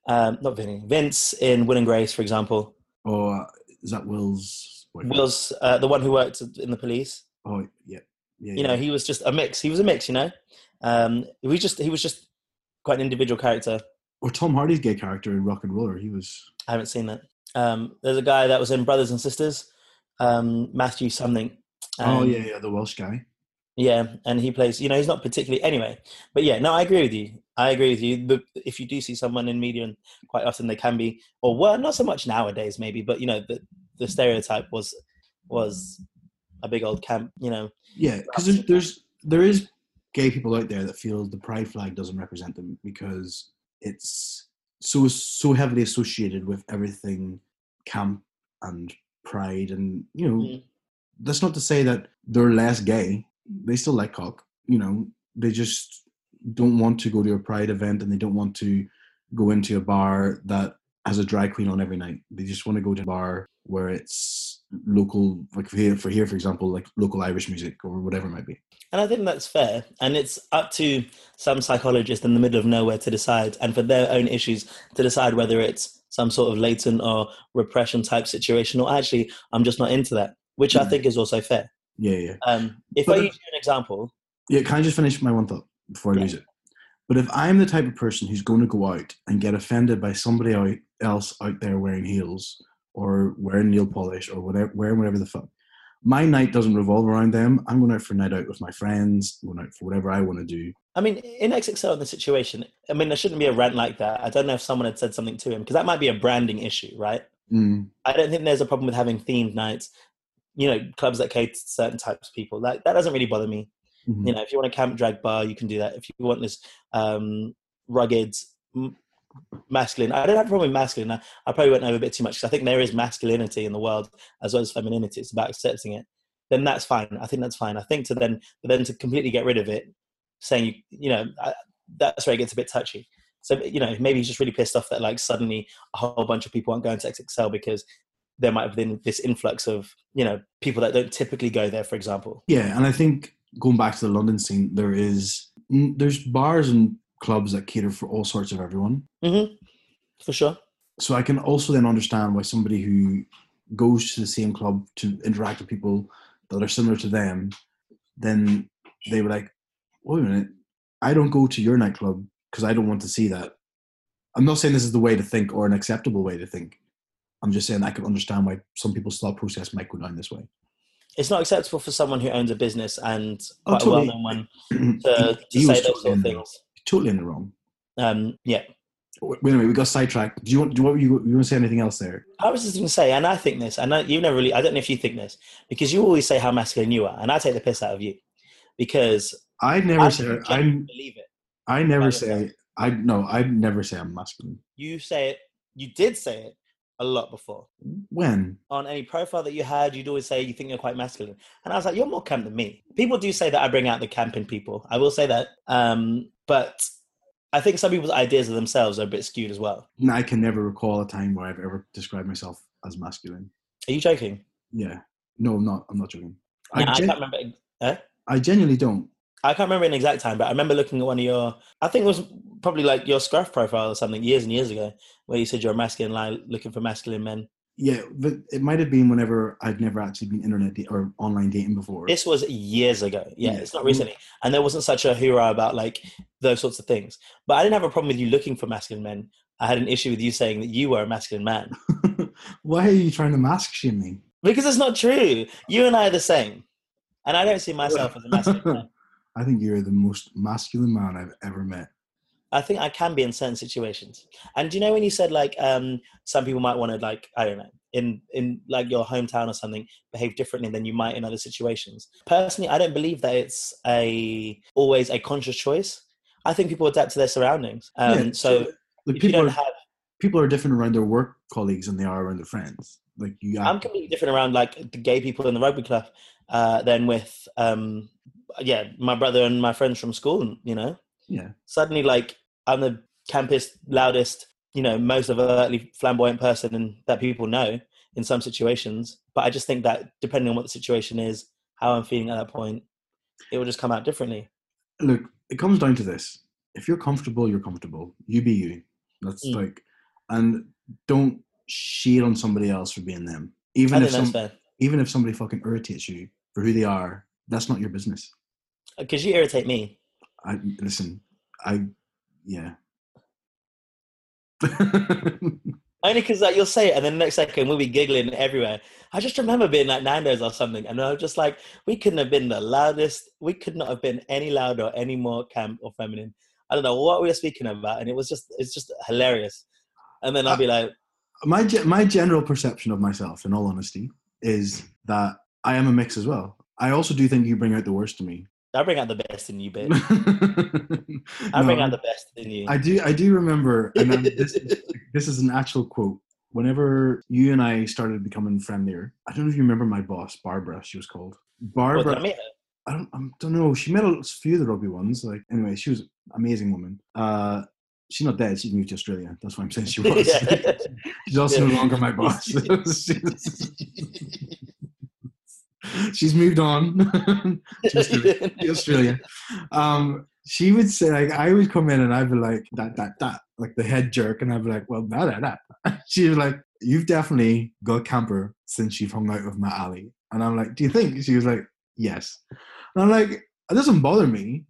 um, not Vinny, Vince in Will and Grace, for example. Oh, uh, is that Will's? boyfriend? Will's uh, the one who worked in the police. Oh, yeah. Yeah. You know, he was just a mix. He was a mix. You know, um, we just he was just quite an individual character. or Tom Hardy's gay character in RocknRolla. He was. I haven't seen that. Um, there's a guy that was in Brothers and Sisters, um, Matthew something. oh Um, yeah, yeah, the Welsh guy. Yeah, and he plays. You know, he's not particularly anyway. But yeah, no, I agree with you. I agree with you. But if you do see someone in media, and quite often they can be, or well, not so much nowadays, maybe. But you know, the the stereotype was was a big old camp. You know, Yeah, because there's, there's there is gay people out there that feel the pride flag doesn't represent them because it's so so heavily associated with everything camp and pride and you know Mm. that's not to say that they're less gay they still like cock you know they just don't want to go to a pride event and they don't want to go into a bar that has a drag queen on every night they just want to go to a bar where it's local like for here for here for example like local irish music or whatever it might be And I think that's fair. And it's up to some psychologist in the middle of nowhere to decide, and for their own issues to decide whether it's some sort of latent or repression type situation, or actually, I'm just not into that, which I Mm. think is also fair. Yeah yeah Um, if But- I use you an example, Yeah, can I just finish my one thought before I Yeah. lose it? But if I'm the type of person who's going to go out and get offended by somebody out, else out there wearing heels or wearing nail polish or whatever, wearing whatever the fuck, my night doesn't revolve around them. I'm going out for a night out with my friends, going out for whatever I want to do. I mean, in XXL in the situation, I mean, there shouldn't be a rant like that. I don't know if someone had said something to him because that might be a branding issue, right? Mm, I don't think there's a problem with having themed nights. You know, clubs that cater to certain types of people. That that doesn't really bother me. mhm. You know, if you want a camp drag bar, you can do that. If you want this um, rugged, m- masculine, I don't have a problem with masculine. I, I probably went over a bit too much because I think there is masculinity in the world as well as femininity. It's about accepting it. Then that's fine. I think that's fine. I think to then, but then to completely get rid of it, saying you, you know, I, that's where it gets a bit touchy. So you know, maybe he's just really pissed off that like suddenly a whole bunch of people aren't going to XXL because there might have been this influx of you know people that don't typically go there, for example. Yeah, and I think going back to the London scene, there is there's bars and clubs that cater for all sorts of everyone. hmm For sure. so I can also then understand why somebody who goes to the same club to interact with people that are similar to them, then they were like, wait a minute, I don't go to your nightclub because I don't want to see that. I'm not saying this is the way to think or an acceptable way to think. I'm just saying I can understand why some people's thought process might go down this way. It's not acceptable for someone who owns a business and Oh, totally. a well-known one to, He- to say those totally sort of things. Totally in the wrong. Um, yeah, Wait a minute, we got sidetracked. Do you want? Do you want? You, you want to say anything else there? I was just going to say, and I think this, and I, you never really, I don't know if you think this, because you always say how masculine you are, and I take the piss out of you because I never I say. I believe it. I never say. I no. I never say I'm masculine. You say it, you did say it a lot before. When? On any profile that you had, you'd always say you think you're quite masculine. And I was like, you're more camp than me. People do say that I bring out the camp in people. I will say that. Um, but I think some people's ideas of themselves are a bit skewed as well. I can never recall a time where I've ever described myself as masculine. Are you joking? Yeah. No, I'm not. I'm not joking. No, I, I can't remember. Eh? I genuinely don't. I can't remember an exact time, but I remember looking at one of your, I think it was probably like your Scruff profile or something years and years ago, where you said you're a masculine lie looking for masculine men. Yeah, but it might have been whenever I'd never actually been internet da- or online dating before. This was years ago. Yeah, Yeah. it's not recently. And there wasn't such a hoorah about like those sorts of things. But I didn't have a problem with you looking for masculine men. I had an issue with you saying that you were a masculine man. Why are you trying to mask shame me? Because it's not true. You and I are the same. And I don't see myself as a masculine man. I think you're the most masculine man I've ever met. I think I can be in certain situations. And do you know when you said like um, some people might want to like I don't know in in like your hometown or something behave differently than you might in other situations. Personally, I don't believe that it's a always a conscious choice. I think people adapt to their surroundings. Um, Yeah, so like people don't are have, people are different around their work colleagues than they are around their friends. Like you, I'm completely different around like the gay people in the rugby club uh, than with, um, yeah, my brother and my friends from school. You know, yeah, suddenly like I'm the campus loudest, you know, most overtly flamboyant person and that people know in some situations. But I just think that depending on what the situation is, how I'm feeling at that point, it will just come out differently. look, it comes down to this: if you're comfortable, you're comfortable. You be you. That's Mm. like, and don't shit on somebody else for being them. I Even think if that's some, fair even if somebody fucking irritates you for who they are, that's not your business. Uh, because you irritate me. I listen. I yeah. Only because like you'll say it, and then the next second we'll be giggling everywhere. I just remember being like Nando's or something, and I was just like, we couldn't have been the loudest. We could not have been any louder, or any more camp or feminine. I don't know what we were speaking about, and it was just, it's just hilarious. And then I'll uh, be like, my ge- my general perception of myself, in all honesty, is that I am a mix as well. I also do think you bring out the worst in me. I bring out the best in you, bitch. I bring out the best in you. I do. I do remember, and this is this is an actual quote. Whenever you and I started becoming friendlier, I don't know if you remember my boss, Barbara. She was called What, Barbara. Her? I don't, I don't know. She met a few of the rugby ones. Like anyway, she was an amazing woman. Uh, she's not dead. She's moved to Australia. That's why I'm saying she was. She's also no longer my boss. she's moved on to Australia. Australia. Um, she would say like I would come in and I'd be like that that that like the head jerk and I'd be like well that that that. She was like you've definitely got camper since you've hung out with my Ali and I'm like do you think she was like yes and I'm like it doesn't bother me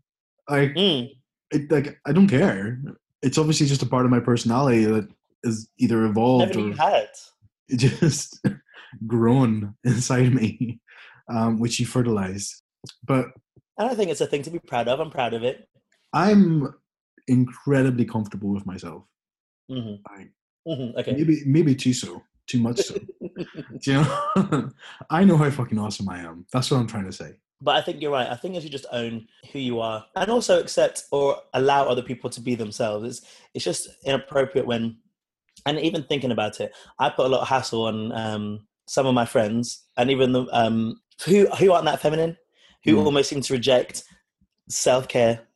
like Mm. it like I don't care it's obviously just a part of my personality that is either evolved Never or had. it just grown inside me, um, which you fertilize. But I don't think it's a thing to be proud of. I'm proud of it. I'm incredibly comfortable with myself. hmm I, hmm Okay. maybe maybe too so, too much so. You know? I know how fucking awesome I am. That's what I'm trying to say. But I think you're right. I think if you just own who you are and also accept or allow other people to be themselves, it's, it's just inappropriate when, and even thinking about it, I put a lot of hassle on um, some of my friends and even the um, who who aren't that feminine, who Mm. almost seem to reject self care.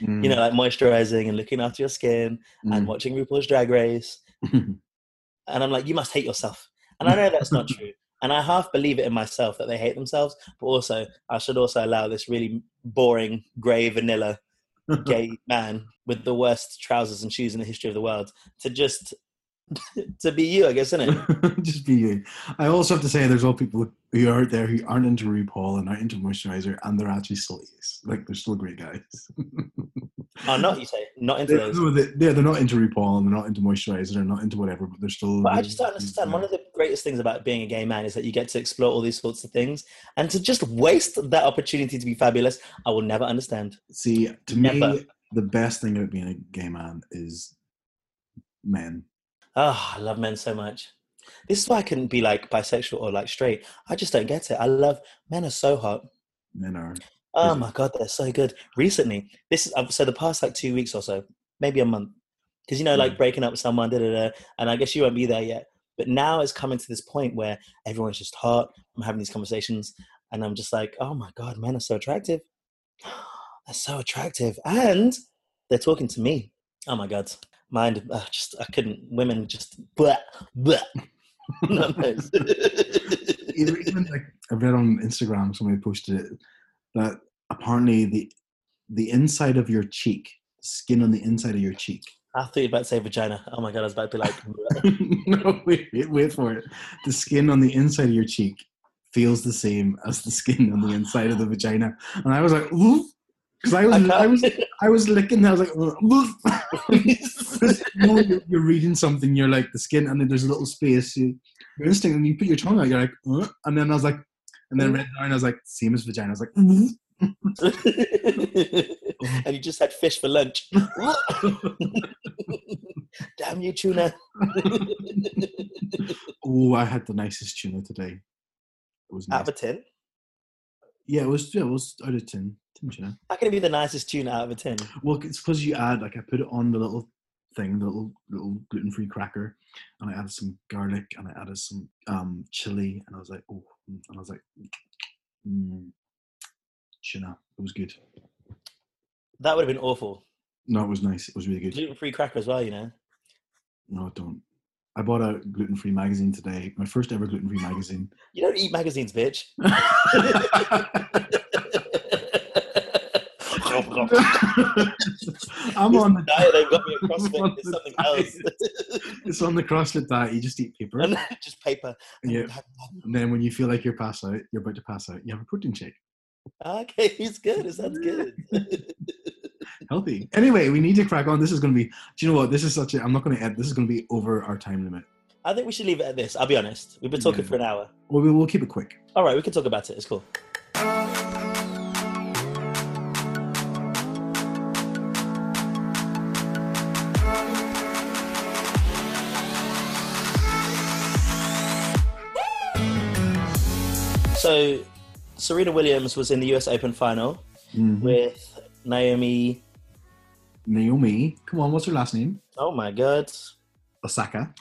Mm, You know, like moisturizing and looking after your skin and watching RuPaul's Drag Race. Mm. And I'm like, you must hate yourself. And I know that's not true. And I half believe it in myself that they hate themselves, but also I should also allow this really boring, grey, vanilla gay man with the worst trousers and shoes in the history of the world to just to be you, I guess, isn't it? just be you. I also have to say, there's all people who are out there who aren't into RuPaul and aren't into moisturizer, and they're actually still. Like they're still great guys. Oh, not you say, not into They, those. no, they, yeah, they're not into RuPaul and they're not into moisturizer. They're not into whatever, but they're still. But I just don't understand. One of the greatest things about being a gay man is that you get to explore all these sorts of things, and to just waste that opportunity to be fabulous, I will never understand. See, to Never. me, the best thing about being a gay man is men. Oh, I love men so much. This is why I couldn't be like bisexual or like straight. I just don't get it. I love men are so hot. Men are. Oh my god, they're so good. Recently, this is so the past like two weeks or so, maybe a month, because you know, like Mm. breaking up with someone, da, da, da, and I guess you won't be there yet. But now it's coming to this point where everyone's just hot. I'm having these conversations, and I'm just like, oh my god, men are so attractive. They're so attractive, and they're talking to me. Oh my god, mind, uh, just I couldn't. Women just blah blah. Not even, even like I read on Instagram, somebody posted it that apparently the the inside of your cheek, skin on the inside of your cheek. I thought you were about to say vagina. Oh my god, I was about to be like, no, wait, wait, wait for it. The skin on the inside of your cheek feels the same as the skin on the inside of the vagina, and I was like, because I was I I, was I was licking. I was like, you know, you're, you're reading something, you're like the skin, and then there's a little space. You, your instinct, and you put your tongue out, you're like, "Uh," and then I was like, and then I read down, I was like, same as vagina. I was like, "Oof." and you just had fish for lunch. Damn you, tuna. oh, I had the nicest tuna today. It was nice. Out of a tin. Yeah, it was. Yeah, it was out of tin. Tim tuna. How can it be the nicest tuna out of a tin? Well, it's because you add like I put it on the little thing, the little little gluten free cracker, and I added some garlic and I added some um chili, and I was like, oh, and I was like, mm, tuna. It was good. That would have been awful. No, it was nice. It was really good. Gluten free cracker as well, you know. No, don't. I bought a gluten free magazine today. My first ever gluten free magazine. You don't eat magazines, bitch. I'm This on the diet they've got me I'm CrossFit the something else. It's on the CrossFit diet. You just eat paper, And just paper. Yeah. and then when you feel like you're pass out, you're about to pass out. You have a protein shake. Okay, he's good. It sounds good. Healthy. Anyway, we need to crack on. This is going to be. Do you know what? This is such a. I'm not going to end. This is going to be over our time limit. I think we should leave it at this. I'll be honest. We've been talking Yeah. for an hour. Well, we will keep it quick. All right, we can talk about it. It's cool. So, Serena Williams was in the US Open final Mhm. with Naomi. Naomi, come on. What's her last name? Oh my God. Osaka.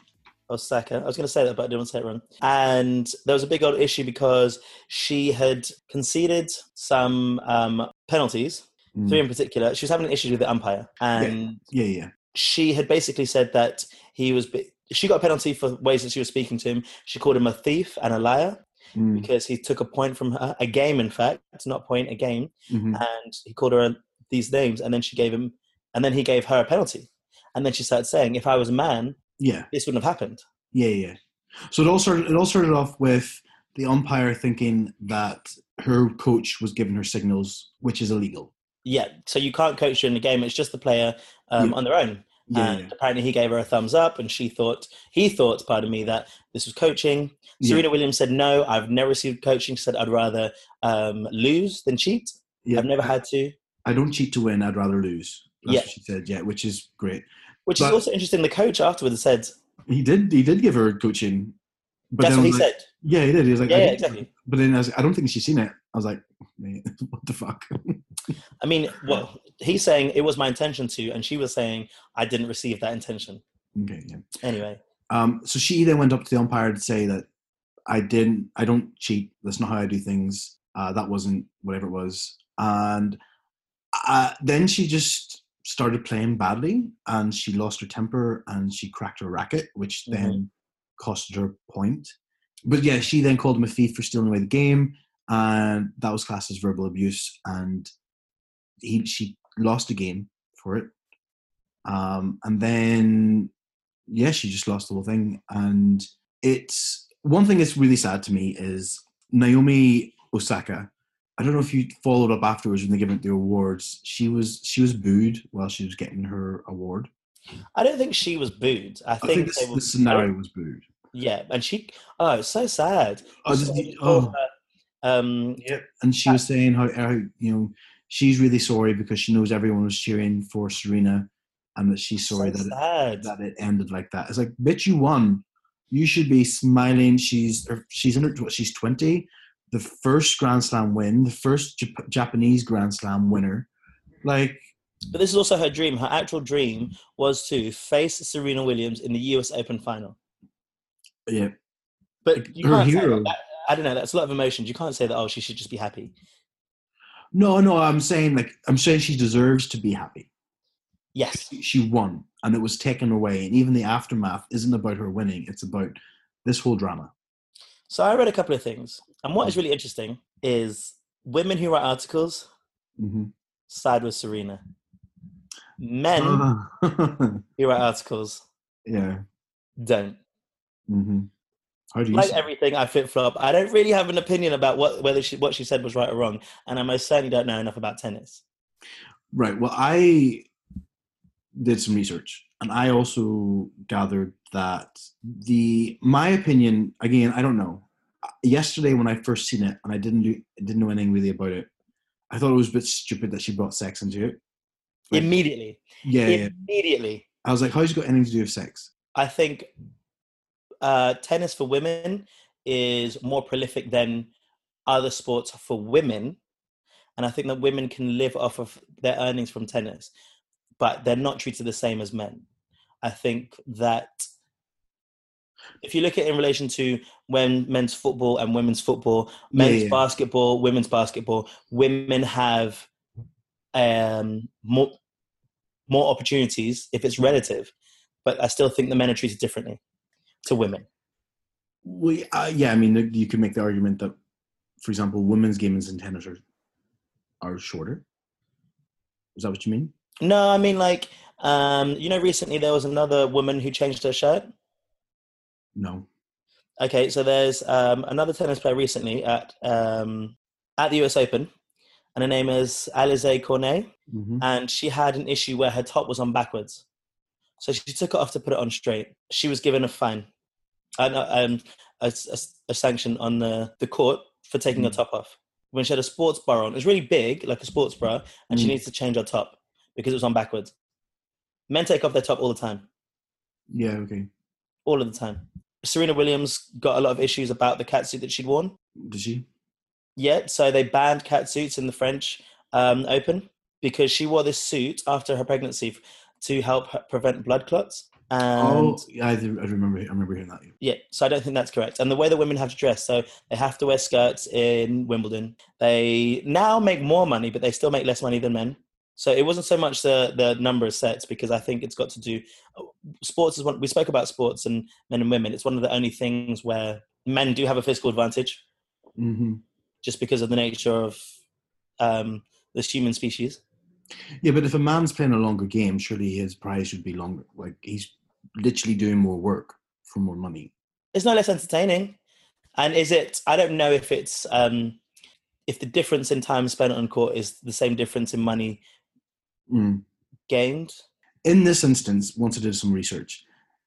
Osaka. I was going to say that, but I didn't want to say it wrong. And there was a big old issue because she had conceded some um, penalties, Mm. three in particular. She was having an issue with the umpire, and Yeah, yeah. she had basically said that he was. She got a penalty for ways that she was speaking to him. She called him a thief and a liar Mm, because he took a point from her, a game, in fact, it's not a point, a game, mhm. and he called her these names, and then she gave him, and then he gave her a penalty, and then she started saying, "If I was a man, Yeah, this wouldn't have happened." yeah, yeah. So it all started. It all started off with the umpire thinking that her coach was giving her signals, which is illegal. Yeah, so you can't coach her in the game. It's just the player um, Yeah. on their own. Yeah, and apparently, he gave her a thumbs up, and she thought he thought, pardon me, that this was coaching. yeah, Serena Williams said, "No, I've never received coaching." She said, "I'd rather um, lose than cheat. yeah. I've never had to." I don't cheat to win. I'd rather lose. That's Yeah. what she said. Yeah, which is great. Which But- is also interesting. The coach afterwards said, He did. He did give her coaching. But "That's what he like- said." Yeah, he did. He was like, Yeah, I yeah, exactly. But then I, was, I don't think she's seen it. I was like, mate, what the fuck? I mean, well, he's saying it was my intention to, and she was saying I didn't receive that intention. okay, yeah. Anyway, Um, so she then went up to the umpire to say that I didn't, I don't cheat. That's not how I do things. Uh, that wasn't whatever it was. And uh, then she just started playing badly, and she lost her temper, and she cracked her racket, which then costed her a point. But yeah, she then called him a thief for stealing away the game, and that was classed as verbal abuse. And he, she lost the game for it. Um, and then yeah, she just lost the whole thing. And it's one thing that's really sad to me is Naomi Osaka. I don't know if you followed up afterwards when they gave out the awards. She was she was booed while she was getting her award. I don't think she was booed. I I think, think, they the, were, the scenario was booed. Yeah, and she. Oh, it's so sad. Oh, She just- said oh. her, um, And she was saying how, how you know she's really sorry because she knows everyone was cheering for Serena, and that she's sorry so that it, that it ended like that. It's like, bitch, you won. You should be smiling. She's or she's in her what, she's twenty. The first Grand Slam win, the first Jap- Japanese Grand Slam winner. Like, But this is also her dream. Her actual dream was to face Serena Williams in the US Open final. yeah, But you Her hero. that- I don't know. That's a lot of emotions. You can't say that. Oh, she should just be happy. no, no. I'm saying like I'm saying she deserves to be happy. Yes. She won, and it was taken away. And even the aftermath isn't about her winning. It's about this whole drama. So I read a couple of things, and what is really interesting is women who write articles Mm-hmm. side with Serena. Men who write articles yeah. don't. Mm-hmm. How do you? Like everything, I flip flop. I don't really have an opinion about what whether she what she said was right or wrong, and I most certainly don't know enough about tennis. Right. Well, I did some research, and I also gathered that the my opinion again. I don't know. Uh, yesterday, when I first seen it, and I didn't do, didn't know anything really about it, I thought it was a bit stupid that she brought sex into it. Like, Immediately, yeah, yeah. immediately. I was like, how's it got anything to do with sex? I think uh, tennis for women is more prolific than other sports for women, and I think that women can live off of their earnings from tennis, but they're not treated the same as men. I think that if you look at it in relation to when men's football and women's football, men's yeah. basketball, women's basketball, women have um, more more opportunities if it's relative, but I still think the men are treated differently to women. We, uh, yeah, I mean, you could make the argument that, for example, women's games in tennis are are shorter. Is that what you mean? No, I mean like um, you know, recently there was another woman who changed her shirt. No. Okay, so there's um, another tennis player recently at um, at the US Open, and her name is Alizé Cornet, Mm-hmm. and she had an issue where her top was on backwards, so she took it off to put it on straight. She was given a fine, uh, no, um, a, a, a sanction on the, the court for taking her Mm. top off when she had a sports bra on. It was really big, like a sports bra, and she Mm. needs to change her top because it was on backwards. Men take off their top all the time Yeah. Okay. all of the time. Serena Williams got a lot of issues about the catsuit that she'd worn. Did she? Yeah, so they banned catsuits in the French um, Open because she wore this suit after her pregnancy to help prevent blood clots. And oh, yeah, I, I remember. I remember hearing that. yeah, so I don't think that's correct. And the way the women have to dress, so they have to wear skirts in Wimbledon. They now make more money, but they still make less money than men. So it wasn't so much the the number of sets because I think it's got to do. Sports is one we spoke about sports and men and women. It's one of the only things where men do have a physical advantage hmm just because of the nature of um, this human species. Yeah, but if a man's playing a longer game, surely his prize should be longer. Like he's literally doing more work for more money. It's no less entertaining. And is it? I don't know if it's um, if the difference in time spent on court is the same difference in money Mm. gained. In this instance, once I did some research,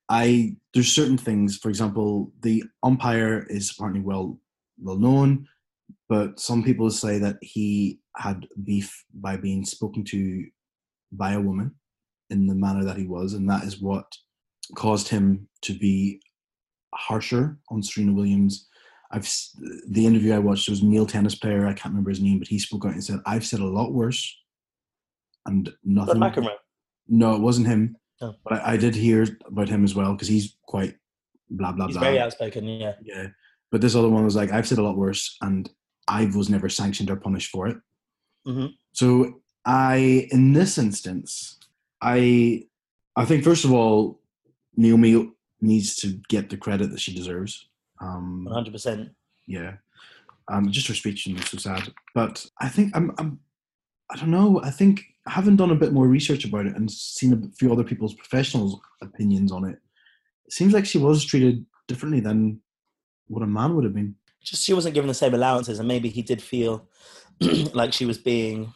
I there's certain things. For example, the umpire is apparently well well known, but some people say that he had beef by being spoken to by a woman in the manner that he was, and that is what caused him to be harsher on Serena Williams. I've the interview I watched was male tennis player. I can't remember his name, but he spoke out and said, "I've said a lot worse, and But nothing." McEnroe. No, it wasn't him. Oh. But I, I did hear about him as well because he's quite blah blah He's blah. very outspoken. Yeah. Yeah. But this other one was like, I've said a lot worse, and I was never sanctioned or punished for it. Mhm. So I, in this instance, I, I think first of all, Naomi needs to get the credit that she deserves. Um, One hundred percent. yeah. Um, just her speech was so sad. But I think I'm, I'm, I don't know. I think having done a bit more research about it and seen a few other people's professionals' opinions on it, it seems like she was treated differently than what a man would have been. Just she wasn't given the same allowances, and maybe he did feel like she was being.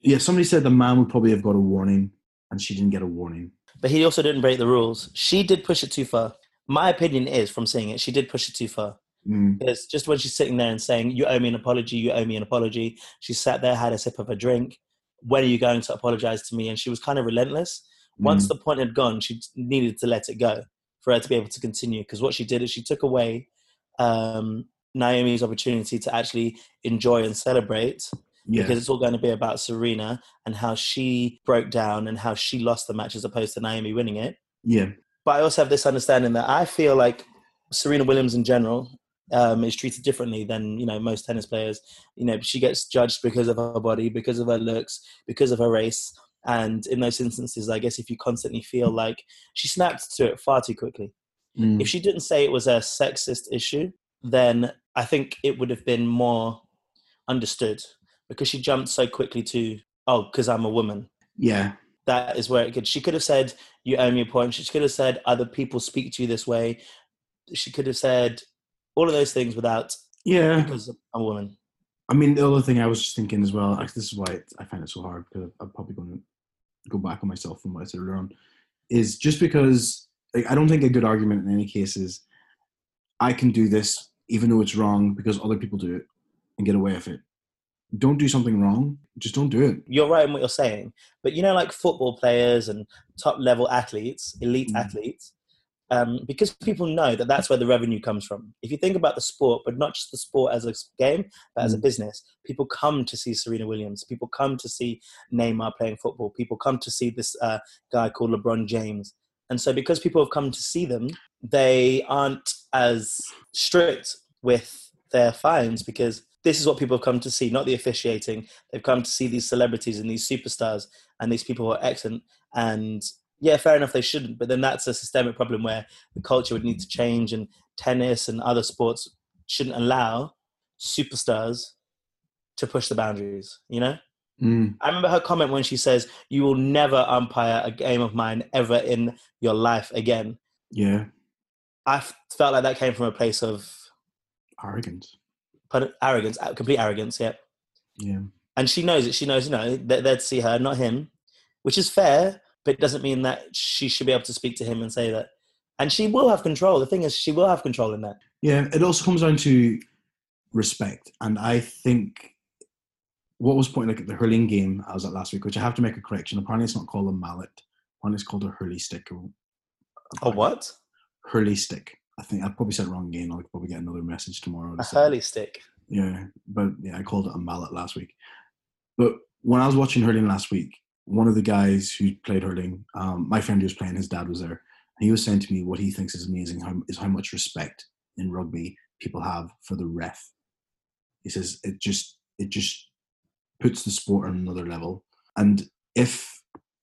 Yeah, somebody said the man would probably have got a warning, and she didn't get a warning. But he also didn't break the rules. She did push it too far. My opinion is, from seeing it, she did push it too far. Mm, Because just when she's sitting there and saying, "You owe me an apology," you owe me an apology. She sat there, had a sip of a drink. When are you going to apologize to me? And she was kind of relentless. Once mm, the point had gone, she needed to let it go for her to be able to continue. Because what she did is she took away um, Naomi's opportunity to actually enjoy and celebrate yeah, because it's all going to be about Serena and how she broke down and how she lost the match as opposed to Naomi winning it. yeah, But I also have this understanding that I feel like Serena Williams in general um, is treated differently than you know most tennis players. You know, she gets judged because of her body, because of her looks, because of her race. And in those instances, I guess if you constantly feel like she snapped to it far too quickly. mm, If she didn't say it was a sexist issue, then I think it would have been more understood because she jumped so quickly to, oh, because I'm a woman. yeah, That is where it could. She could have said, you owe me a point. She could have said, other people speak to you this way. She could have said all of those things without, yeah. because I'm a woman. I mean, the other thing I was just thinking as well. This is why it, I find it so hard because I'm probably going to go back on myself from what I said earlier on. Is just because like, I don't think a good argument in any case is I can do this even though it's wrong because other people do it and get away with it. Don't do something wrong. Just don't do it. You're right in what you're saying. But you know, like football players and top level athletes, elite Mm. athletes, um, because people know that that's where the revenue comes from. If you think about the sport, but not just the sport as a game, but as a Mm. business, people come to see Serena Williams. People come to see Neymar playing football. People come to see this uh, guy called LeBron James. And so, because people have come to see them, they aren't as strict with their fines because this is what people have come to see, not the officiating. They've come to see these celebrities and these superstars and these people who are excellent. And yeah, fair enough, they shouldn't. But then that's a systemic problem where the culture would need to change, and tennis and other sports shouldn't allow superstars to push the boundaries. You know, Mm. I remember her comment when she says, "You will never umpire a game of mine ever in your life again." Yeah, I felt like that came from a place of arrogance. pardon- arrogance, complete arrogance. Yeah, Yeah, and she knows it. She knows, you know, that they'd see her, not him, which is fair, but it doesn't mean that she should be able to speak to him and say that. And she will have control. The thing is, she will have control in that. yeah. It also comes down to respect, and I think what was pointed like at the hurling game I was at last week, which I have to make a correction. Apparently, it's not called a mallet. Apparently, it's called a hurley stick. Or A what? Hurley stick. I think I probably said it wrong again. I'll probably get another message tomorrow. to A say- hurley stick. Yeah, but yeah, I called it a mallet last week. But when I was watching hurling last week, one of the guys who played hurling, um, my friend who was playing, his dad was there. And he was saying to me what he thinks is amazing how, is how much respect in rugby people have for the ref. He says it just it just puts the sport on another level. And if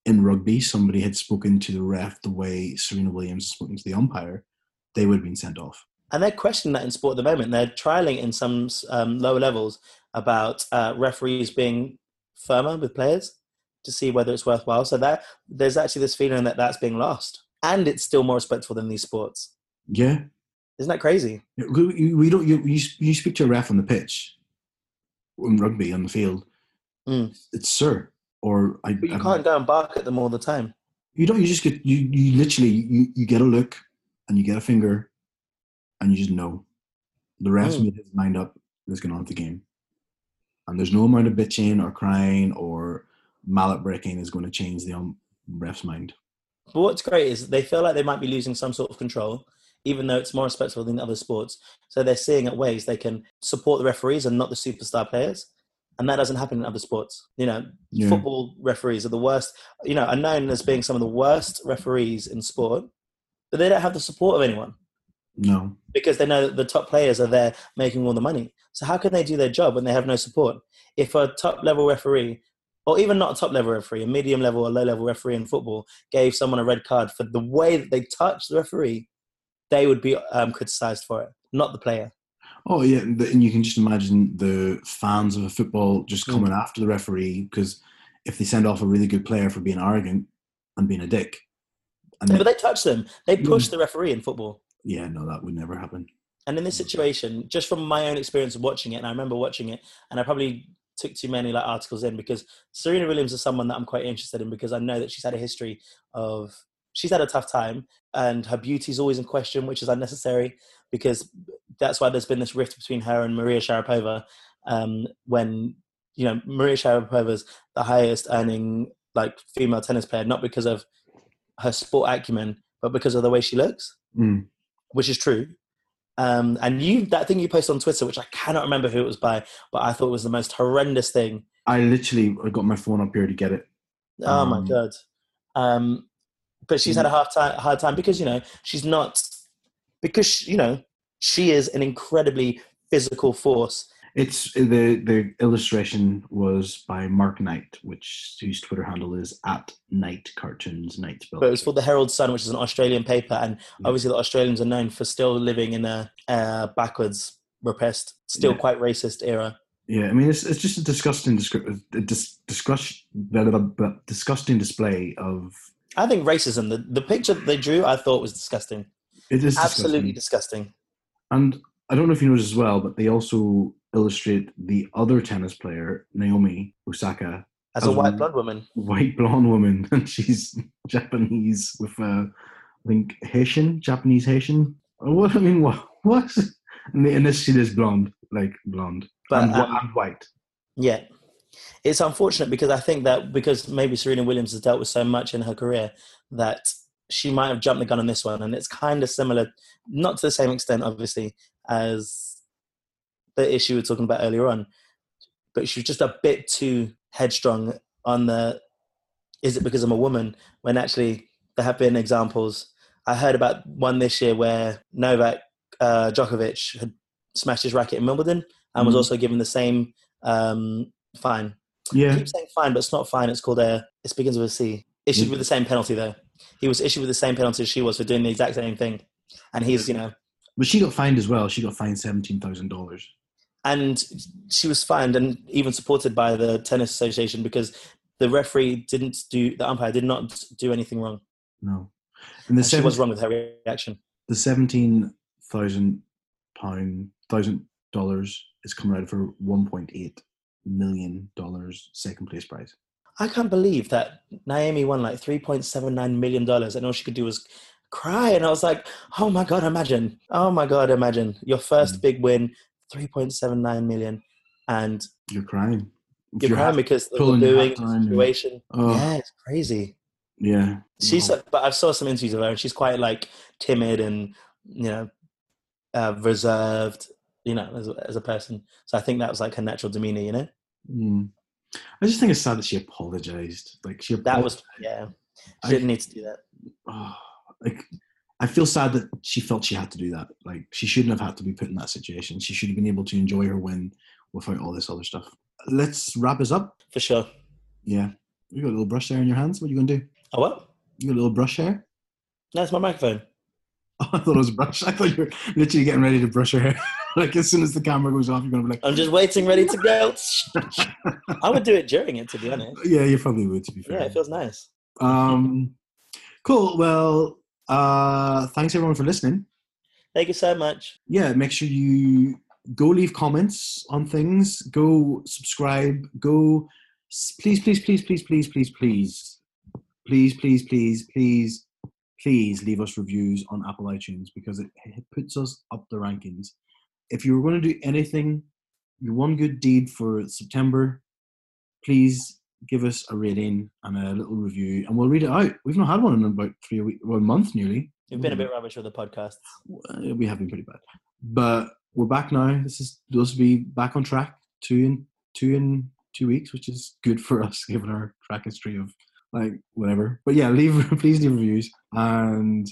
in rugby somebody had spoken to the ref the way Serena Williams has spoken to the umpire, they would have been sent off. And they're questioning that in sport at the moment. They're trialing in some um, lower levels about uh, referees being firmer with players to see whether it's worthwhile. So that there's actually this feeling that that's being lost, and it's still more respectful than these sports. Yeah, Isn't that crazy? We, don't. You, you you speak to a ref on the pitch in rugby on the field. Mm. It's sir, or I. But you I- can't go and bark at them all the time. You don't. You just get. You you literally you, you get a look and you get a finger, and you just know. The ref's Mm. made his mind up. Let's get on with the game. And there's no amount of bitching or crying or mallet breaking is going to change the um, ref's mind. But what's great is they feel like they might be losing some sort of control, even though it's more respectful than other sports. So they're seeing at ways they can support the referees and not the superstar players. And that doesn't happen in other sports. You know, Yeah. football referees are the worst, you know, are known as being some of the worst referees in sport, but they don't have the support of anyone No. because they know that the top players are there making all the money. So how can they do their job when they have no support? If a top level referee, or even not a top level referee, a medium level or low level referee in football gave someone a red card for the way that they touched the referee, they would be um, criticized for it, not the player. Oh yeah, and the- and you can just imagine the fans of a football just Mm. coming after the referee because if they send off a really good player for being arrogant and being a dick, and but they touch them. They push Mm. the referee in football. yeah, no, that would never happen. And in this situation, just from my own experience of watching it, and I remember watching it, and I probably took too many like articles in because Serena Williams is someone that I'm quite interested in because I know that she's had a history of she's had a tough time and her beauty is always in question, which is unnecessary because that's why there's been this rift between her and Maria Sharapova. Um, when you know Maria Sharapova's the highest earning like female tennis player, not because of her sport acumen, but because of the way she looks Mm. which is true. Um, and you, that thing you posted on Twitter, which I cannot remember who it was by, but I thought was the most horrendous thing. I literally I got my phone up here to get it. Oh my Um, god! Um, but she's had a hard time, hard time because you know she's not because you know she is an incredibly physical force. It's the the illustration was by Mark Knight, which whose Twitter handle is at Knight Cartoons Night spelled. But it was for the Herald Sun, which is an Australian paper, and Yeah. obviously the Australians are known for still living in a uh, backwards, repressed, still Yeah. quite racist era. Yeah, I mean it's it's just a disgusting descri- dis- discuss, blah, blah, blah, disgusting display of I think racism. The the picture that they drew, I thought was disgusting. it is Absolutely disgusting. disgusting. And I don't know if you noticed as well, but they also illustrate the other tennis player Naomi Osaka, As a Um, white blonde woman. white blonde woman, and she's Japanese with uh, I think Haitian, Japanese Haitian. What I mean, what what? And, the, and this she is blonde, like blonde But and, um, and white. yeah, it's unfortunate because I think that because maybe Serena Williams has dealt with so much in her career that she might have jumped the gun on this one, and it's kind of similar, not to the same extent, obviously, as the issue we were talking about earlier on, but she was just a bit too headstrong on the. Is it because I'm a woman? When actually there have been examples. I heard about one this year where Novak uh, Djokovic had smashed his racket in Wimbledon and was Mhm. also given the same um, fine. I Yeah. keep saying fine, but it's not fine. It's called a. It begins with a C. Issued Yeah. with the same penalty though. He was issued with the same penalty as she was for doing the exact same thing, and he's you know, But she got fined as well. She got fined seventeen thousand dollars. and she was fined and even supported by the tennis association because the referee didn't do the umpire did not do anything wrong. No. And the And she was wrong with her reaction. the seventeen thousand pound thousand dollars is coming out for one point eight million dollars second place prize. I can't believe that Naomi won like three point seven nine million dollars, and all she could do was cry. And I was like, "Oh my god, imagine! Oh my god, imagine your first Mm. big win, three point seven nine million, and You're crying. You're you're crying because the pulling your booing hat down, situation. Oh. Yeah, it's crazy. yeah. She's, No. but I saw some interviews of her, and she's quite like timid and you know uh, reserved, you know, as, a- as a person. So I think that was like her natural demeanor. You know, Mm. I just think it's sad that she apologized. Like she that was yeah. She I- didn't need to do that. oh, like I feel sad that she felt she had to do that. Like she shouldn't have had to be put in that situation. She should have been able to enjoy her win without all this other stuff. Let's wrap us up. For sure. Yeah. You got a little brush there in your hands. What are you gonna do? Oh what? You got a little brush hair? No, it's my microphone. Oh, I thought it was a brush. I thought you were literally getting ready to brush your hair. like as soon as the camera goes off, you're gonna be like, I'm just waiting, ready to go. I would do it during it, to be honest. Yeah, you probably would to be fair. Yeah, it feels nice. um cool. Well, uh thanks everyone for listening. Thank you so much. yeah, make sure you go leave comments on things, go subscribe, go please, please, please, please, please, please, please, please, please, please, please, please leave us reviews on Apple iTunes because it, it puts us up the rankings. If you were going to do anything, your one good deed for September, please give us a rating and a little review, and we'll read it out. We've not had one in about three weeks, one month nearly. We've been a bit rubbish with the podcast. We have been pretty bad, but we're back now. This is those will be back on track two in two in two weeks, which is good for us given our track history of like whatever. But yeah, leave please leave reviews and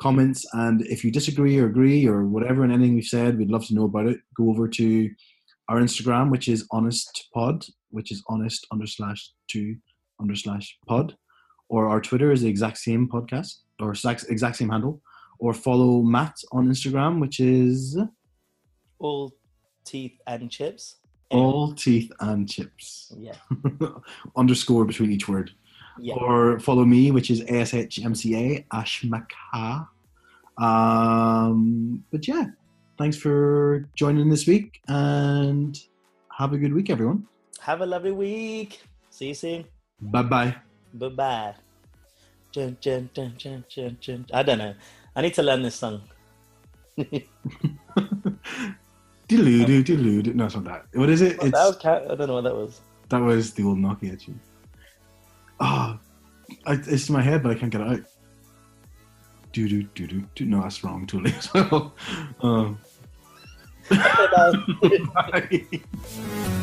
comments, and if you disagree or agree or whatever in anything we've said, we'd love to know about it. Go over to our Instagram, which is honest pod, which is honest under slash two under slash pod, or our Twitter is the exact same podcast or exact exact same handle or follow Matt on Instagram, which is All teeth and chips. all teeth and chips Yeah. underscore between each word. Yeah. Or follow me, which is ASHMCA Ashmaka. Um, but yeah, thanks for joining this week and have a good week, everyone. Have a lovely week. See you soon. Bye bye. Bye bye. Dun, dun, dun, dun, dun, dun. I don't know. I need to learn this song. Diloo diloo. No, it's not that. What is it? That It's was I don't know what that was. that was the old Nokia tune. Ah, it's in my head, but I can't get it out. Do do do do do. No, that's wrong. Totally as well. Um, bye.